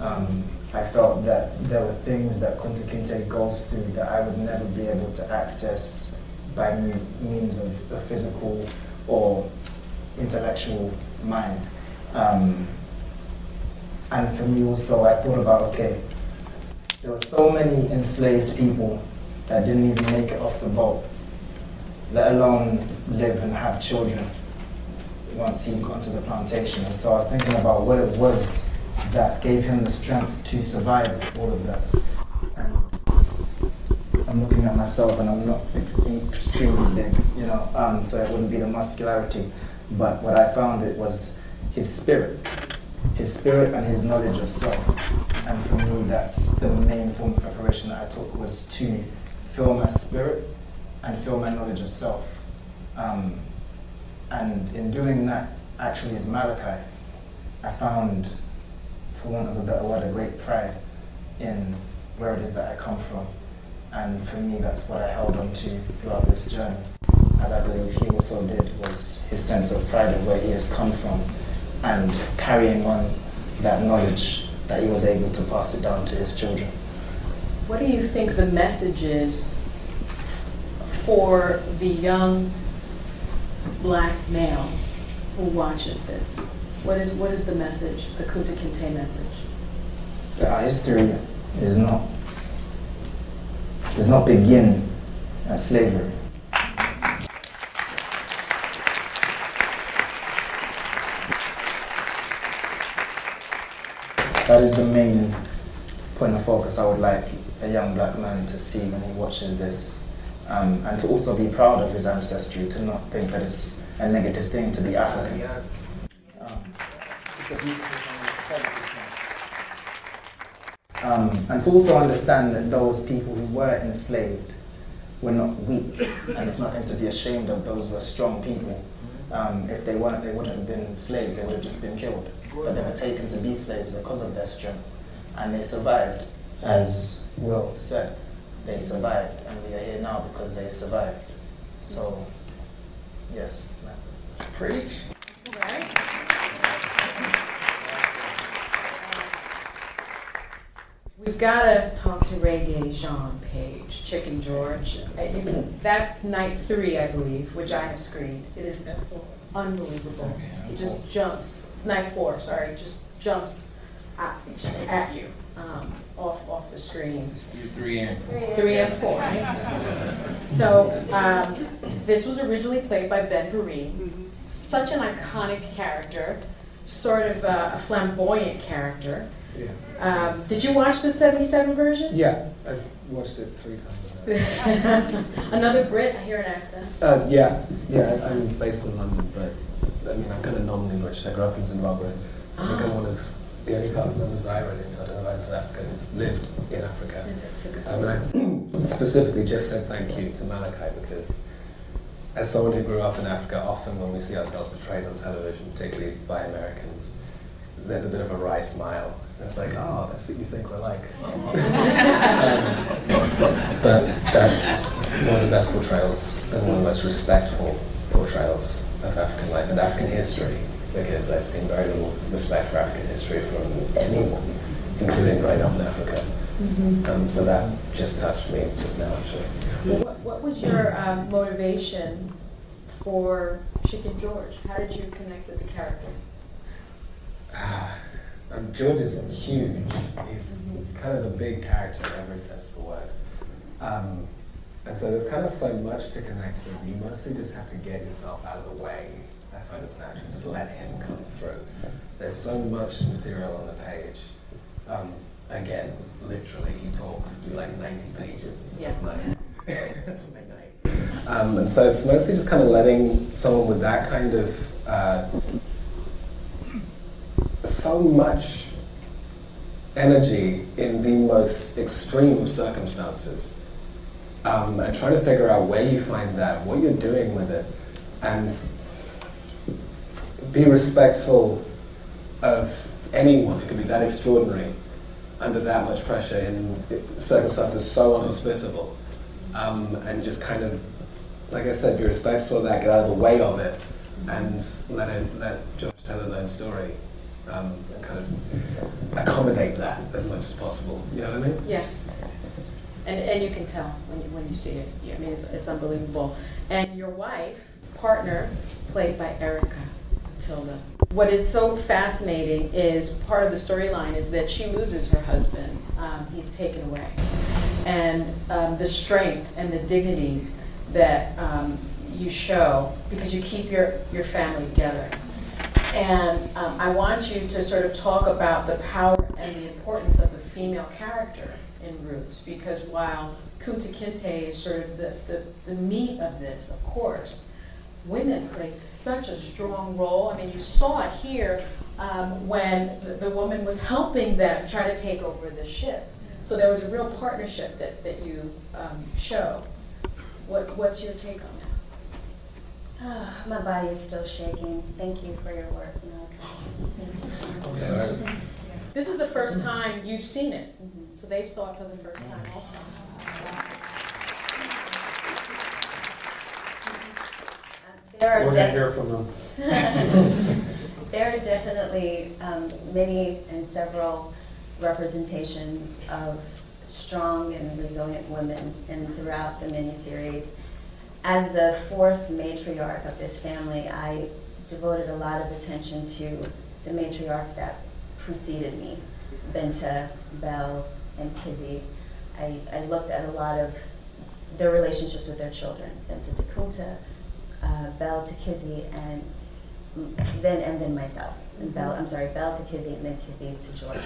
Um, I felt that there were things that Kunta Kinte goes through that I would never be able to access by means of a physical or intellectual mind. Um, and for me also, I thought about, okay, there were so many enslaved people that didn't even make it off the boat, let alone live and have children once he got to the plantation. And so I was thinking about what it was that gave him the strength to survive all of that. And I'm looking at myself and I'm not extremely big, you know, um, so it wouldn't be the muscularity. But what I found it was his spirit, his spirit and his knowledge of self. And for me, that's the main form of preparation that I took was to fill my spirit and fill my knowledge of self. Um, and in doing that, actually, as Malachi, I found, for want of a better word, a great pride in where it is that I come from. And for me, that's what I held on to throughout this journey, as I believe he also did, was his sense of pride of where he has come from and carrying on that knowledge that he was able to pass it down to his children. What do you think the message is for the young black male who watches this? What is, what is the message, the Kunta Kinte message? That our history is not, does not begin at slavery. That is the main point of focus I would like a young black man to see when he watches this. Um, and to also be proud of his ancestry, to not think that it's a negative thing to be African. Um, it's a beautiful thing. Um, and to also understand that those people who were enslaved were not weak, and it's not them to be ashamed of. Those were strong people. Um, if they weren't, they wouldn't have been slaves. They would have just been killed. But they were taken to be slaves because of their strength, and they survived, as Will said they survived, and we are here now because they survived. So, yes, that's it. Preach. We've got to talk to Regé-Jean Page, Chicken George. That's night three, I believe, which I have screened. It is unbelievable. He just jumps, night four, sorry, just jumps at, just at you, um, off, off the screen. Do three and four. Three and four. So, um, this was originally played by Ben Vereen. Such an iconic character, sort of a a flamboyant character. Yeah. Um, did you watch the 77 version? Yeah, I've watched it three times. Another Brit, I hear an accent. Uh, yeah, yeah. I- I'm based in London, but I mean, I'm kind of British. I grew up in Zimbabwe. I think I'm one of the only cast members that I run into, I don't know if South Africa, who's lived in Africa. Um, and I specifically just said thank you to Malachi because as someone who grew up in Africa, often when we see ourselves portrayed on television, particularly by Americans, there's a bit of a wry smile. And it's like, oh, that's what you think we're like. um, but that's one of the best portrayals and one of the most respectful portrayals of African life and African history because I've seen very little respect for African history from anyone, including growing up in Africa. Mm-hmm. Um, so that just touched me just now, actually. Well, what, what was your um, motivation for Chicken George? How did you connect with the character? um, George is huge. He's mm-hmm. kind of a big character in every sense of the word. Um, and so there's kind of so much to connect with. You mostly just have to get yourself out of the way I find it's natural. Just let him come through. There's so much material on the page. Um, again, literally, he talks through like 90 pages. Yeah. um, and so it's mostly just kind of letting someone with that kind of uh, so much energy in the most extreme circumstances um, and try to figure out where you find that, what you're doing with it, and be respectful of anyone who can be that extraordinary under that much pressure in circumstances so unhospitable. Um, and just kind of, like I said, be respectful of that, get out of the way of it, and let him, let George tell his own story. Um, and kind of accommodate that as much as possible. You know what I mean? Yes. And, and you can tell when you, when you see it. I mean, it's, it's unbelievable. And your wife, partner, played by Erica. Tilda. What is so fascinating is part of the storyline is that she loses her husband. Um, he's taken away. And um, the strength and the dignity that um, you show because you keep your, your family together. And um, I want you to sort of talk about the power and the importance of the female character in Roots because while Kunta Kinte is sort of the, the, the meat of this, of course, women play such a strong role. I mean, you saw it here um, when the, the, woman was helping them try to take over the ship. So there was a real partnership that, that you um, show. What, what's your take on that? Oh, my body is still shaking. Thank you for your work, Thank you This is the first time you've seen it, mm-hmm. So they saw it for the first time also. There are We're gonna hear from them. there are definitely um, many and several representations of strong and resilient women and throughout the miniseries. As the fourth matriarch of this family, I devoted a lot of attention to the matriarchs that preceded me, Binta, Belle, and Kizzy. I, I looked at a lot of their relationships with their children, Binta to Kunta, uh, Belle to Kizzy, and then and then myself. And Belle, I'm sorry, Belle to Kizzy, and then Kizzy to George,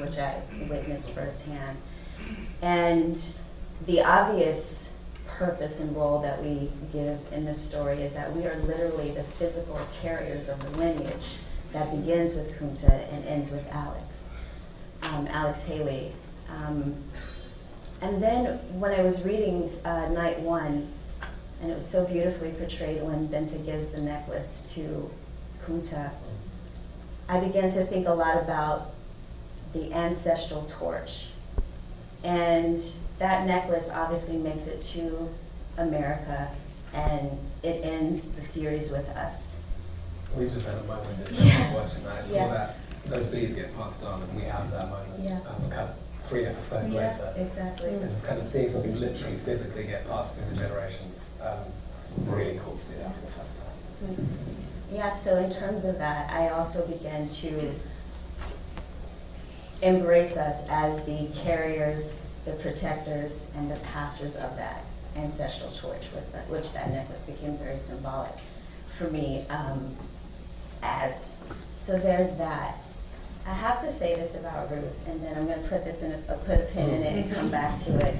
which I witnessed firsthand. And the obvious purpose and role that we give in this story is that we are literally the physical carriers of the lineage that begins with Kunta and ends with Alex, um, Alex Haley. Um, and then when I was reading uh, Night One, and it was so beautifully portrayed when Binta gives the necklace to Kunta. I began to think a lot about the ancestral torch. And that necklace obviously makes it to America, and it ends the series with us. We just had a moment just yeah. watching that. I saw yeah. that those beads get passed on, and we have that moment. Yeah. Um, three episodes yeah, later. Exactly. And just kind of seeing something literally physically get passed through the generations. Um, it's really cool to see that for the first time. Yeah, so in terms of that, I also began to embrace us as the carriers, the protectors, and the pastors of that ancestral torch, with the, which that necklace became very symbolic for me um, as. So there's that. I have to say this about Ruth, and then I'm going to put this in a, put a pin in it and come back to it.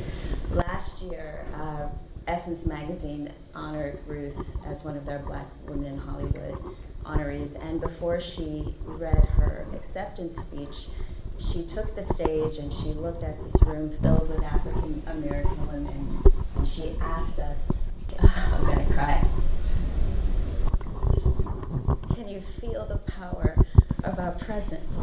Last year, uh, Essence magazine honored Ruth as one of their black women in Hollywood honorees. And before she read her acceptance speech, she took the stage and she looked at this room filled with African American women and she asked us, I'm gonna cry. Can you feel the power of our presence?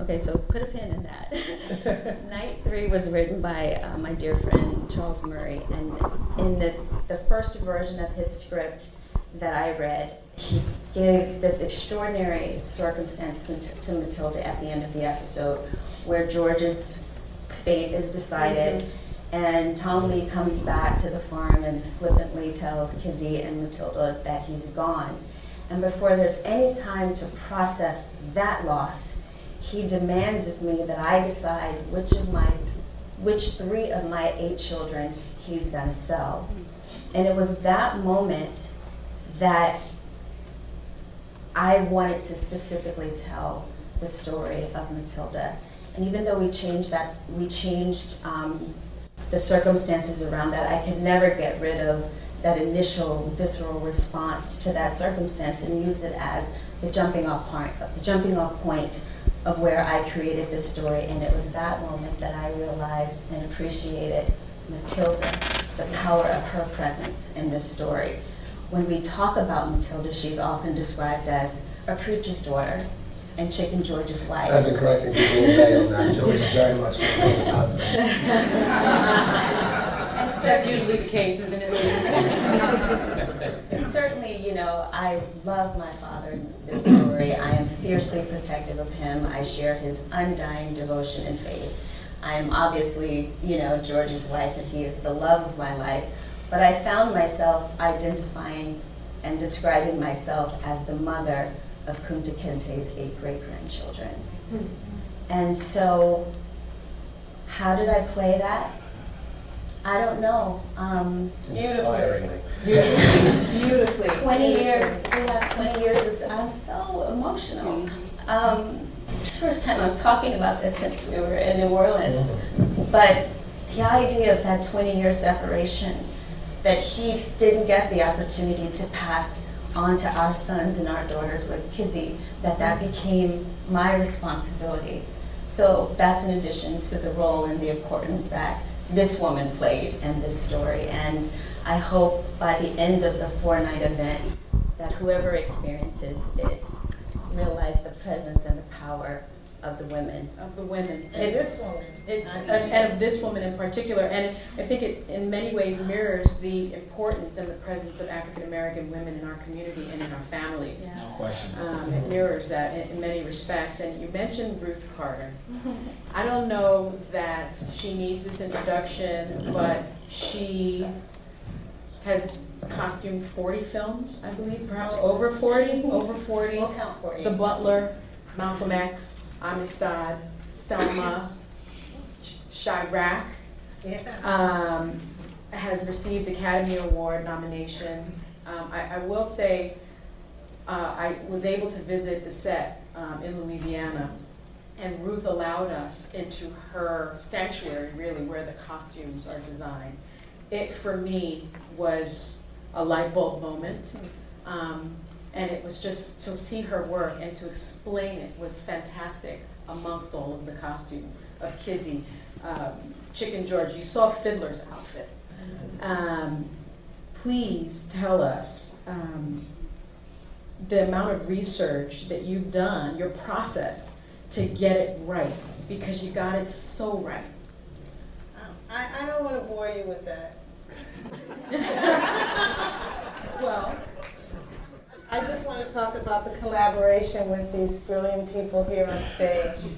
Okay, so put a pin in that. Night three was written by uh, my dear friend Charles Murray, and in the, the first version of his script that I read, he gave this extraordinary circumstance to Matilda at the end of the episode where George's fate is decided. Mm-hmm. And Tom Lea comes back to the farm and flippantly tells Kizzy and Matilda that he's gone. And before there's any time to process that loss, he demands of me that I decide which of my, which three of my eight children he's going to sell. And it was that moment that I wanted to specifically tell the story of Matilda. And even though we changed that, we changed um, the circumstances around that, I could never get rid of that initial visceral response to that circumstance and use it as the jumping off point, jumping off point of where I created this story. And it was that moment that I realized and appreciated Matilda, the power of her presence in this story. When we talk about Matilda, she's often described as a preacher's daughter and Chicken George's wife. I've been correcting people all day on that. George is very much Matilda's husband. That's usually the case, isn't it? And certainly, you know, I love my father in this story. I am fiercely protective of him. I share his undying devotion and faith. I am obviously, you know, George's wife, and he is the love of my life. But I found myself identifying and describing myself as the mother of Kunta Kinte's eight great grandchildren. Hmm. And so, how did I play that? I don't know. Um, Inspiringly. Beautifully. Beautifully. 20 years. We have 20 years. I'm so emotional. Um, it's the first time I'm talking about this since we were in New Orleans. Mm-hmm. But the idea of that 20 year separation, that he didn't get the opportunity to pass on to our sons and our daughters with Kizzy, that that became my responsibility. So that's in addition to the role and the importance that this woman played in this story. And I hope by the end of the four night event that whoever experiences it realize the presence and the power of the women. Of the women. And it's, this woman. It's, and, and of this woman in particular. And I think it in many ways mirrors the importance and the presence of African American women in our community and in our families. Yeah. No question. Um, it mirrors that in, in, many respects. And you mentioned Ruth Carter. I don't know that she needs this introduction, but she has costumed 40 films, I believe, perhaps over 40, over 40. We'll count 40. The Butler, Malcolm X, Amistad, Selma, Chi-Raq, um, has received Academy Award nominations. Um, I, I, will say, uh, I was able to visit the set um, in Louisiana, and Ruth allowed us into her sanctuary, really, where the costumes are designed. It, for me, was a light bulb moment. Um, and it was just to see her work and to explain it was fantastic amongst all of the costumes of Kizzy, um, Chicken George. You saw Fiddler's outfit. Um, please tell us um, the amount of research that you've done, your process to get it right, because you got it so right. I, I don't want to bore you with that. well, I just want to talk about the collaboration with these brilliant people here on stage.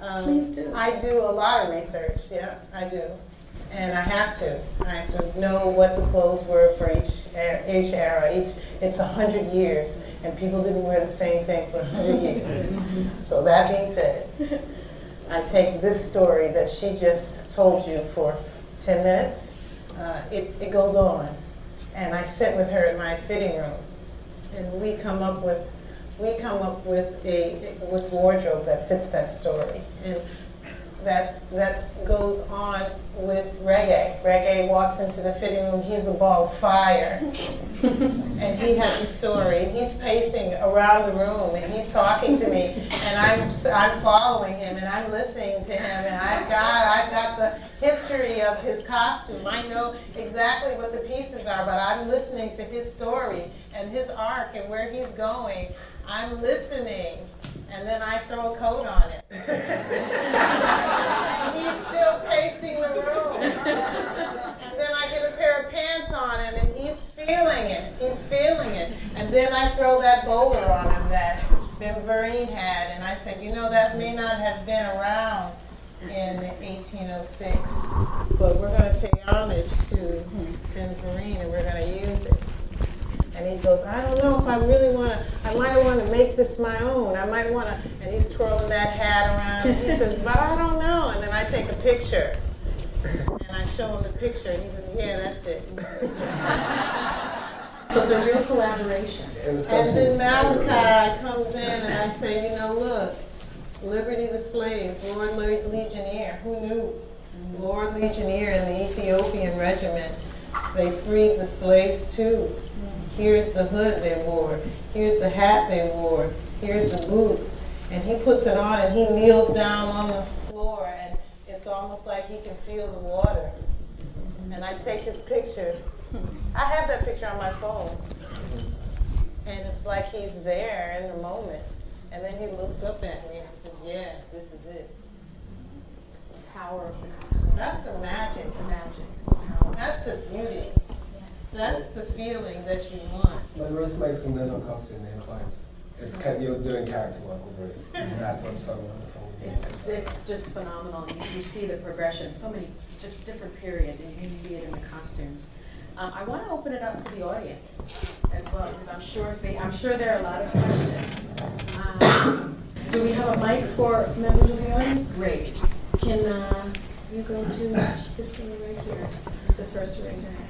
Um, Please do. I do a lot of research, yeah, I do. And I have to. I have to know what the clothes were for each, each era. Each, it's a hundred years, and people didn't wear the same thing for a hundred years. so that being said, I take this story that she just told you for 10 minutes. Uh, it, it goes on. And I sit with her in my fitting room and we come up with we come up with a with wardrobe that fits that story. And that that goes on with Regé. Regé walks into the fitting room. He's a ball of fire, and he has a story. He's pacing around the room, and he's talking to me, and I'm I'm following him, and I'm listening to him, and I've got I've got the history of his costume. I know exactly what the pieces are, but I'm listening to his story and his arc and where he's going. I'm listening and then I throw a coat on it. and he's still pacing the room. And then I get a pair of pants on him, and he's feeling it. He's feeling it. And then I throw that bowler on him that Ben Vereen had, and I said, you know, that may not have been around in 1806, but we're going to pay homage to Ben Vereen, and we're going to use it. And he goes, I don't know if I really want to, I might want to make this my own. I might want to, and he's twirling that hat around. And he says, but I don't know. And then I take a picture. And I show him the picture. And he says, yeah, that's it. so it's a real collaboration. And then Malachi comes in and I say, you know, look, Liberty the slaves, Lord Legionnaire. Who knew? Lord Legionnaire in the Ethiopian regiment. They freed the slaves too. Here's the hood they wore. Here's the hat they wore. Here's the boots. And he puts it on and he kneels down on the floor and it's almost like he can feel the water. And I take his picture. I have that picture on my phone. And it's like he's there in the moment. And then he looks up at me and says, yeah, this is it. It's the power of the. That's the magic. The magic. That's the beauty. That's the feeling that you want. When Rose makes them, they're costume, they're clients. It's ca- you're doing character work with Ruth. That's what's so wonderful. It's, it's just phenomenal. You, you see the progression, so many just different periods, and you can see it in the costumes. Um, I want to open it up to the audience as well, because I'm sure they, I'm sure there are a lot of questions. Um, do we have a mic for members of the audience? Great. Can uh, you go to this one right here? The first to raise your hand.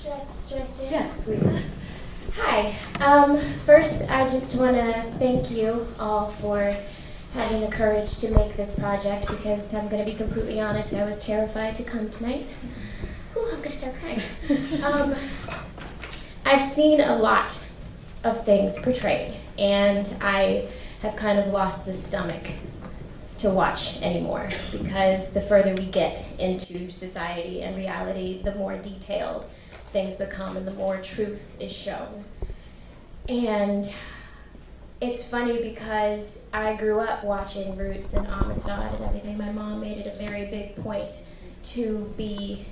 Should I, should I stand? Yes, please. Hi. Um, first, I just want to thank you all for having the courage to make this project because I'm going to be completely honest, I was terrified to come tonight. Ooh, I'm going to start crying. um, I've seen a lot of things portrayed, and I have kind of lost the stomach to watch anymore because the further we get into society and reality, the more detailed things become and the more truth is shown. And it's funny because I grew up watching Roots and Amistad and everything. My mom made it a very big point to be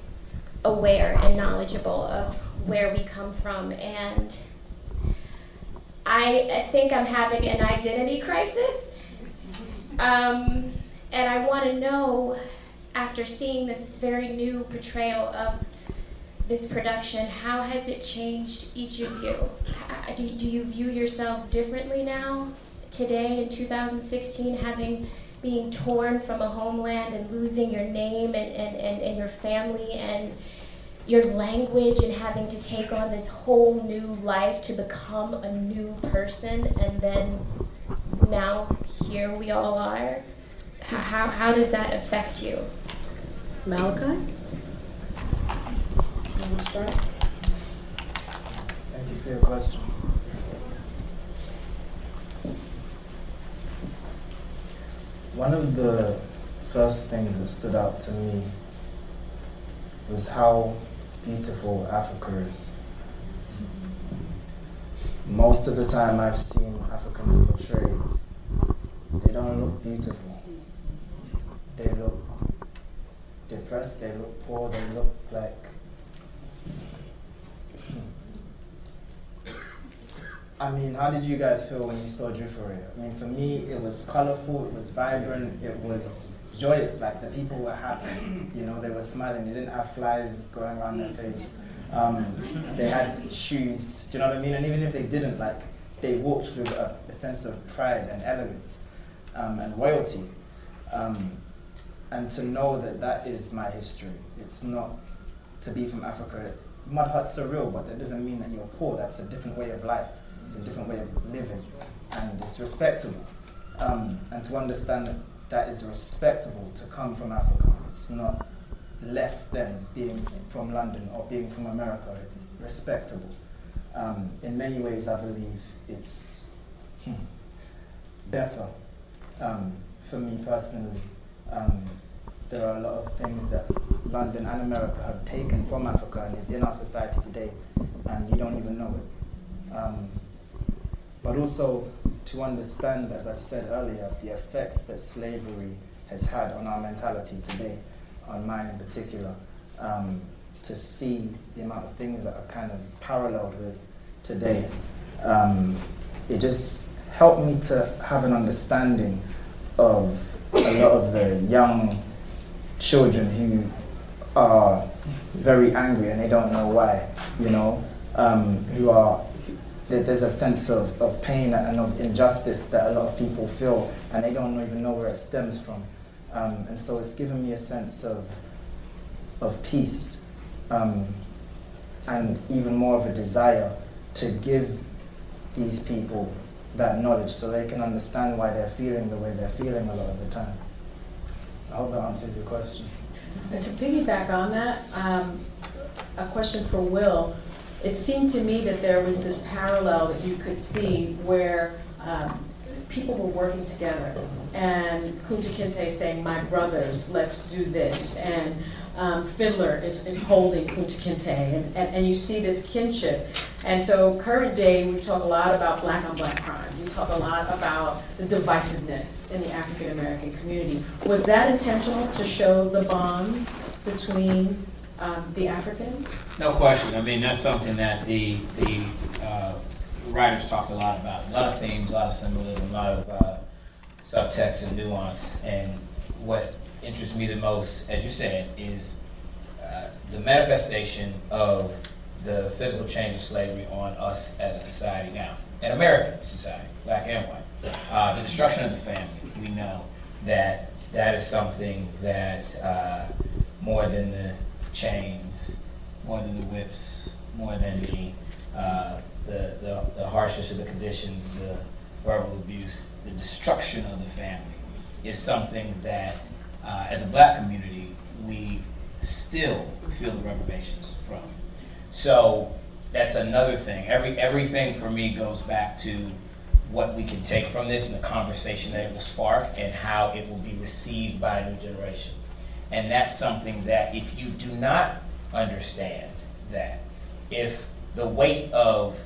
aware and knowledgeable of where we come from. And I, think I'm having an identity crisis. Um, and I want to know, after seeing this very new portrayal of this production, how has it changed each of you? Do, you view yourselves differently now, today in 2016, having being torn from a homeland and losing your name and, and, and, and your family and your language and having to take on this whole new life to become a new person and then now here we all are? How, how does that affect you? Malachi? Thank you for your question. One of the first things that stood out to me was how beautiful Africa is. Most of the time I've seen Africans portrayed, they don't look beautiful. They look depressed, they look poor, they look like I mean, how did you guys feel when you saw Juffure? I mean, for me, it was colorful, it was vibrant, it was joyous. Like the people were happy, you know, they were smiling. They didn't have flies going around their face. Um, they had shoes. Do you know what I mean? And even if they didn't, like they walked with a, a sense of pride and elegance um, and royalty. Um, and to know that that is my history. It's not to be from Africa. Mud huts are real, but that doesn't mean that you're poor. That's a different way of life. It's a different way of living, and it's respectable. um, and to understand that that is respectable to come from Africa. It's not less than being from London or being from America. It's respectable. Um, in many ways, I believe it's hmm, better um, for me personally. Um, there are a lot of things that London and America have taken from Africa and is in our society today, and you don't even know it. But also to understand, as I said earlier, the effects that slavery has had on our mentality today, on mine in particular, um, to see the amount of things that are kind of paralleled with today. Um, it just helped me to have an understanding of a lot of the young children who are very angry and they don't know why, you know, um, who are, there's a sense of, of pain and of injustice that a lot of people feel and they don't even know where it stems from. Um, and so it's given me a sense of, of peace um, and even more of a desire to give these people that knowledge so they can understand why they're feeling the way they're feeling a lot of the time. I hope that answers your question. And to piggyback on that, um, a question for Will. It seemed to me that there was this parallel that you could see where um, people were working together and Kunta Kinte saying, my brothers, let's do this. And um, Fiddler is, is holding Kunta Kinte, and, and, and you see this kinship. And so, current day, we talk a lot about black on black crime. We talk a lot about the divisiveness in the African American community. Was that intentional to show the bonds between um, the Africans? No question. I mean, that's something that the the uh, writers talked a lot about. A lot of themes, a lot of symbolism, a lot of uh, subtext and nuance. And what interests me the most, as you said, is uh, the manifestation of the physical change of slavery on us as a society now, an American society, black and white. Uh, the destruction of the family. We know that that is something that uh, more than the chains, more than the whips, more than the, uh, the, the, the harshness of the conditions, the verbal abuse, the destruction of the family is something that uh, as a black community, we still feel the reprobations from. So that's another thing. Every everything for me goes back to what we can take from this and the conversation that it will spark and how it will be received by a new generation. And that's something that if you do not understand that, if the weight of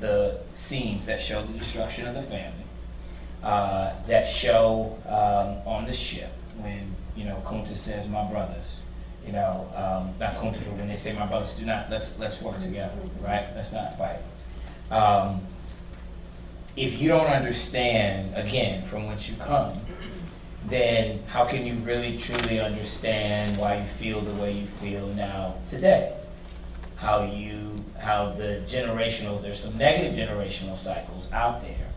the scenes that show the destruction of the family, uh, that show um, on the ship when you know, Kunta says, "My brothers." You know, um, not Kunta, but when they say, "My brothers," do not let's let's work together, right? Let's not fight. Um, if you don't understand again from whence you come, then how can you really truly understand why you feel the way you feel now today? How you, how the generational, there's some negative generational cycles out there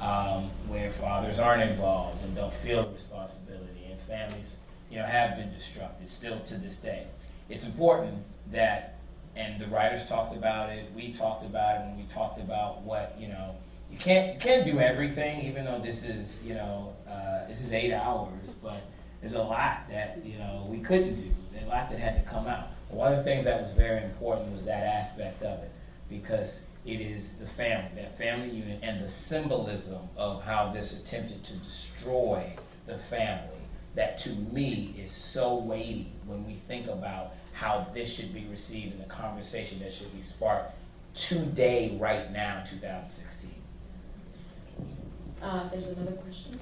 um, where fathers aren't involved and don't feel responsibility, and families you know, have been destructed still to this day. It's important that, and the writers talked about it, we talked about it when we talked about what, you know, you can't, you can't do everything, even though this is, you know, uh, this is eight hours, but there's a lot that, you know, we couldn't do. There's a lot that had to come out. one of the things that was very important was that aspect of it, because it is the family, that family unit, and the symbolism of how this attempted to destroy the family that to me is so weighty when we think about how this should be received and the conversation that should be sparked today, right now, 2016. Uh, there's another question.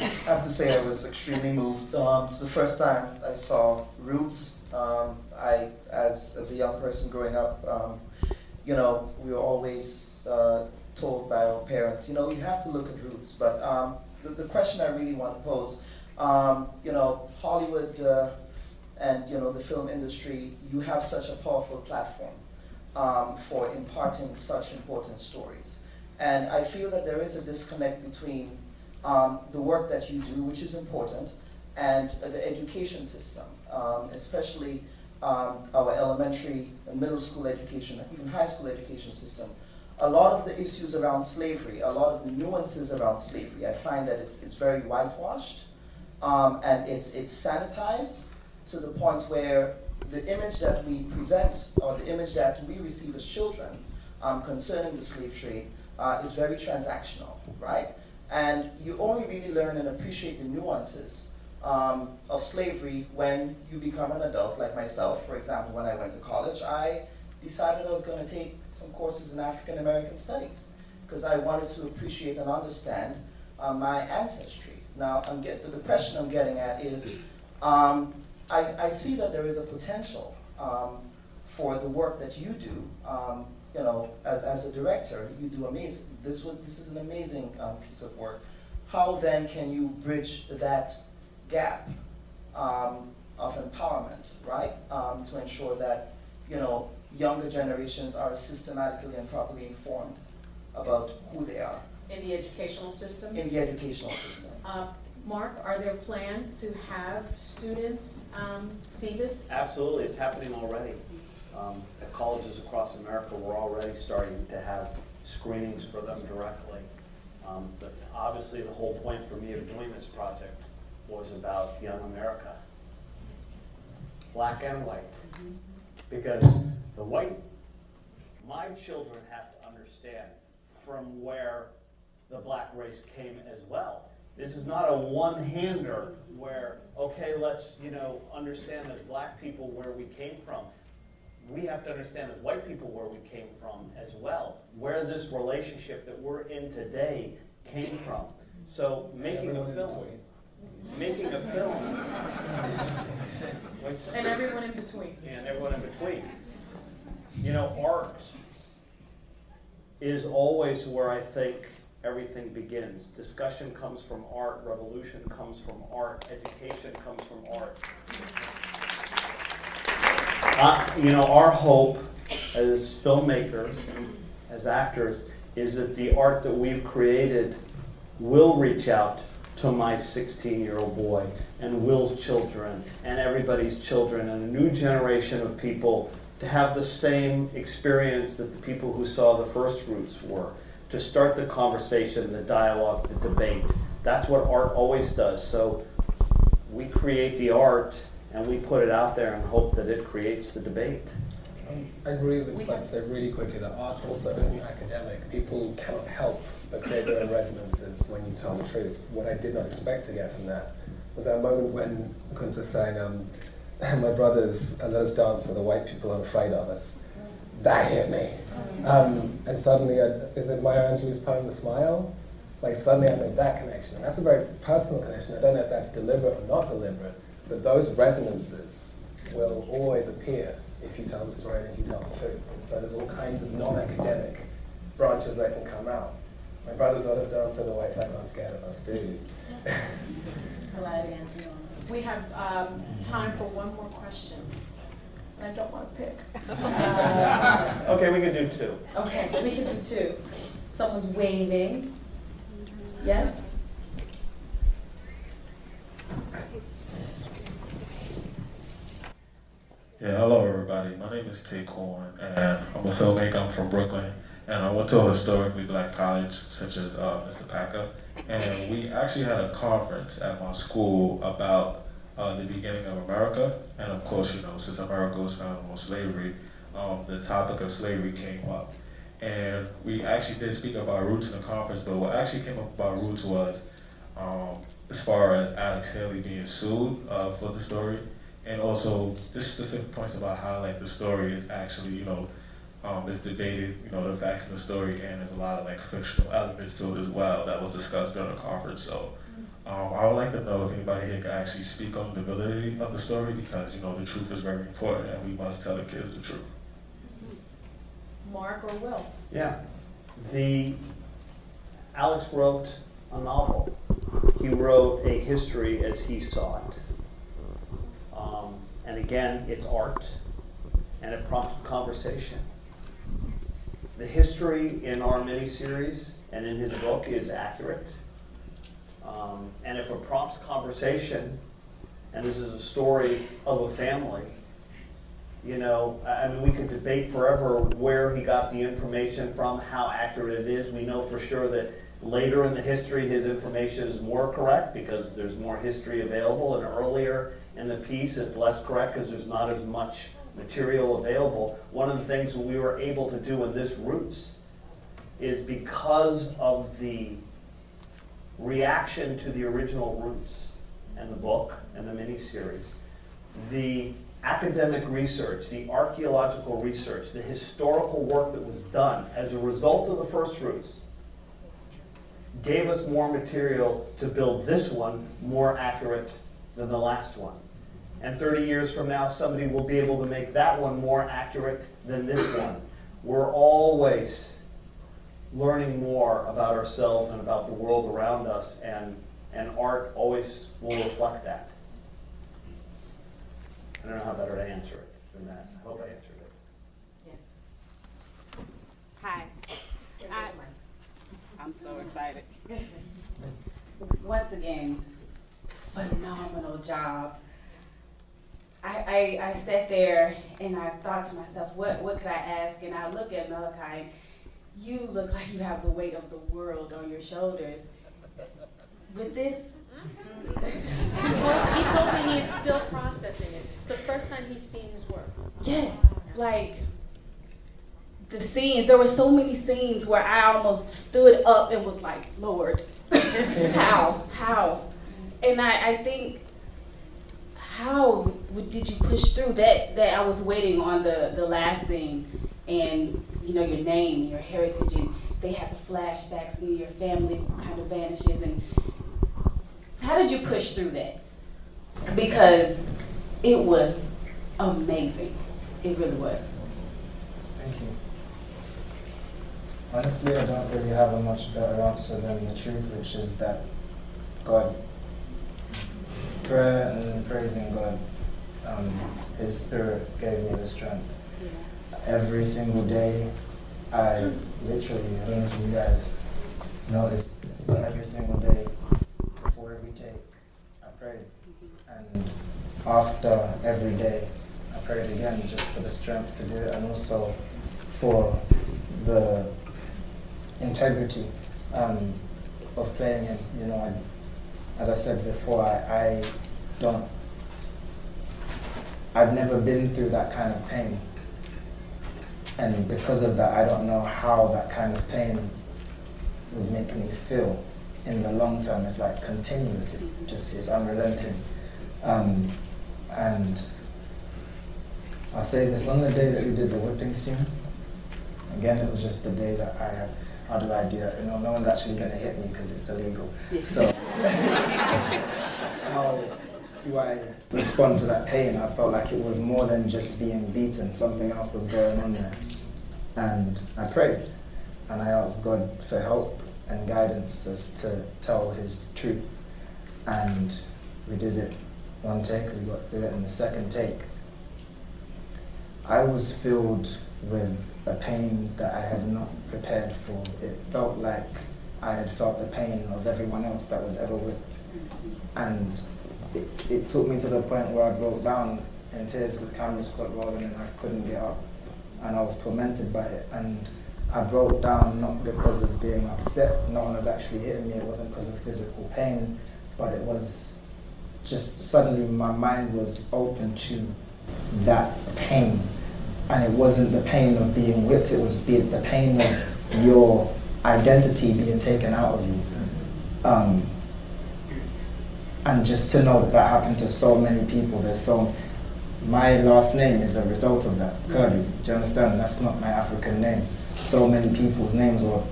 I have to say I was extremely moved. Um, it's the first time I saw Roots. Um, I, as as a young person growing up, um, you know, we were always uh, told by our parents, you know, you have to look at Roots. But um, the, the question I really want to pose, um, you know, Hollywood uh, and you know the film industry, you have such a powerful platform um, for imparting such important stories, and I feel that there is a disconnect between um, the work that you do, which is important, and uh, the education system, um, especially um, our elementary and middle school education, even high school education system. a lot of the issues around slavery, a lot of the nuances around slavery, I find that it's, it's very whitewashed um, and it's, it's sanitized to the point where the image that we present or the image that we receive as children um, concerning the slave trade uh, is very transactional, right? And you only really learn and appreciate the nuances um, of slavery when you become an adult, like myself. For example, when I went to college, I decided I was going to take some courses in African American studies because I wanted to appreciate and understand uh, my ancestry. Now, I'm get, the question I'm getting at is um, I, I, see that there is a potential um, for the work that you do. You know, as, as a director, you do amazing. This, was, this is an amazing um, piece of work. How then can you bridge that gap um, of empowerment, right, um, to ensure that, you know, younger generations are systematically and properly informed about who they are? In the educational system? In the educational system. Uh, Mark, are there plans to have students um, see this? Absolutely, it's happening already. Um, at colleges across America, we're already starting to have screenings for them directly. Um, but obviously, the whole point for me of doing this project was about young America, black and white. Because the white, my children have to understand from where the black race came as well. This is not a one-hander where, okay, let's, you know, understand as black people where we came from we have to understand as white people where we came from as well, where this relationship that we're in today came from. So making a film, making a film, and everyone in between, and everyone in between. You know, art is always where I think everything begins. Discussion comes from art, revolution comes from art, education comes from art. You know, our hope as filmmakers, as actors, is that the art that we've created will reach out to my 16 year old boy and Will's children and everybody's children and a new generation of people to have the same experience that the people who saw the first roots were. To start the conversation, the dialogue, the debate. That's what art always does. So we create the art and we put it out there and hope that it creates the debate. Um, I agree with like say really quickly that art also isn't academic. People cannot help but create their own resonances when you tell the truth. What I did not expect to get from that was that moment when Kunta sang, um, "My brothers, let us dance, so the white people are afraid of us." That hit me, um, and suddenly, I, is it Maya Angelou's poem "The Smile"? Like suddenly, I made that connection. And that's a very personal connection. I don't know if that's deliberate or not deliberate but those resonances will always appear if you tell the story and if you tell the truth. And so there's all kinds of non-academic branches that can come out. My brothers let us dance so the white flag aren't scared of us, do you? We have um, time for one more question. I don't want to pick. Uh, okay, we can do two. Okay, we can do two. Someone's waving. Yes? Yeah, hello everybody. My name is Taquan, and I'm a filmmaker. I'm from Brooklyn, and I went to a historically black college such as uh, Mr. Packer, and we actually had a conference at my school about uh, the beginning of America, and of course, you know, since America was founded on slavery, um, the topic of slavery came up, and we actually did speak about roots in the conference. But what actually came up about roots was, um, as far as Alex Haley being sued uh, for the story and also just specific points about how like the story is actually you know um, is debated you know the facts in the story and there's a lot of like fictional elements to it as well that was discussed during the conference so um, I would like to know if anybody here can actually speak on the validity of the story because you know the truth is very important and we must tell the kids the truth. Mark or Will? Yeah, the Alex wrote a novel. He wrote a history as he saw it. And again, it's art, and it prompted conversation. The history in our mini-series and in his book is accurate. Um, and if it prompts conversation, and this is a story of a family, You know, I mean, we could debate forever where he got the information from, how accurate it is. We know for sure that later in the history, his information is more correct because there's more history available, and earlier in the piece, it's less correct because there's not as much material available. One of the things we were able to do in this Roots is because of the reaction to the original Roots and the book and the miniseries, the academic research, the archaeological research, the historical work that was done as a result of the first Roots gave us more material to build this one more accurate than the last one. And 30 years from now, somebody will be able to make that one more accurate than this one. We're always learning more about ourselves and about the world around us, and, and art always will reflect that. I don't know how better to answer it than that. I hope I answered it. Yes. Hi. I, uh, I'm so excited. Once again, phenomenal job. I, I, I sat there and I thought to myself, what, what could I ask? And I look at Malachi, you look like you have the weight of the world on your shoulders. With this, He told, he told me he's still processing it. It's the first time he's seen his work. yes, like the scenes, there were so many scenes where I almost stood up and was like, Lord, how, how? And I, I think, how did you push through that? That I was waiting on the, the last scene, and you know your name, your heritage, and they have the flashbacks, and your family kind of vanishes. And how did you push through that? Because it was amazing. It really was. Thank you. Honestly, I don't really have a much better answer than the truth, which is that God, prayer and praising God, um, His Spirit gave me the strength. Every single day, I literally, I don't know if you guys noticed, but every single day, before every take, I prayed. And after every day, I prayed again just for the strength to do it and also for the integrity um, of playing him. You know, I, as I said before, I, I don't, I've never been through that kind of pain. And because of that, I don't know how that kind of pain would make me feel in the long term. It's like continuous, it just is unrelenting. Um, and I'll say this on the day that we did the whipping scene, again, it was just the day that I had, how do I do that? You know, no one's actually going to hit me because it's illegal. So, how do I respond to that pain? I felt like it was more than just being beaten, something else was going on there. And I prayed and I asked God for help and guidance as to tell His truth. And we did it one take, we got through it in the second take. I was filled with a pain that I had not prepared for. It felt like I had felt the pain of everyone else that was ever whipped. And it, it took me to the point where I broke down in tears, the camera stopped rolling and I couldn't get up. And I was tormented by it. And I broke down not because of being upset, no one was actually hitting me, it wasn't because of physical pain, but it was just suddenly my mind was open to that pain. And it wasn't the pain of being whipped, it was the pain of your identity being taken out of you. Um, and just to know that that happened to so many people, there's so my last name is a result of that, Kirby. Do you understand? That's not my African name. So many people's names were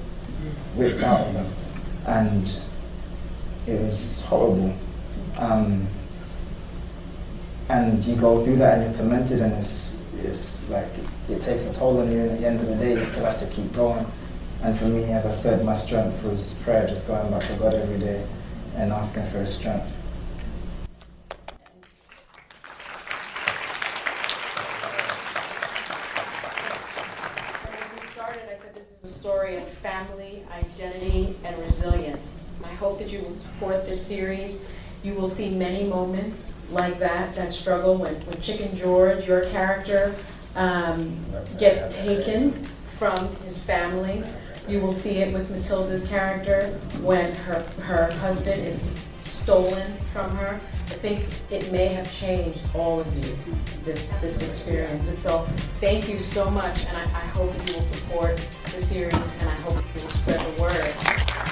ripped out of them, and it was horrible. Um, and you go through that, and you're tormented, and it's it's like it, it takes a toll on you. And at the end of the day, you still have to keep going. And for me, as I said, my strength was prayer, just going back to God every day and asking for His strength. When we started, I said this is a story of family, identity, and resilience. I hope that you will support this series You will see many moments like that, that struggle when, when Chicken George, your character, um, gets taken from his family. You will see it with Matilda's character when her, her husband is stolen from her. I think it may have changed all of you, this, this experience. And so thank you so much, and I, I hope you will support the series, and I hope you will spread the word.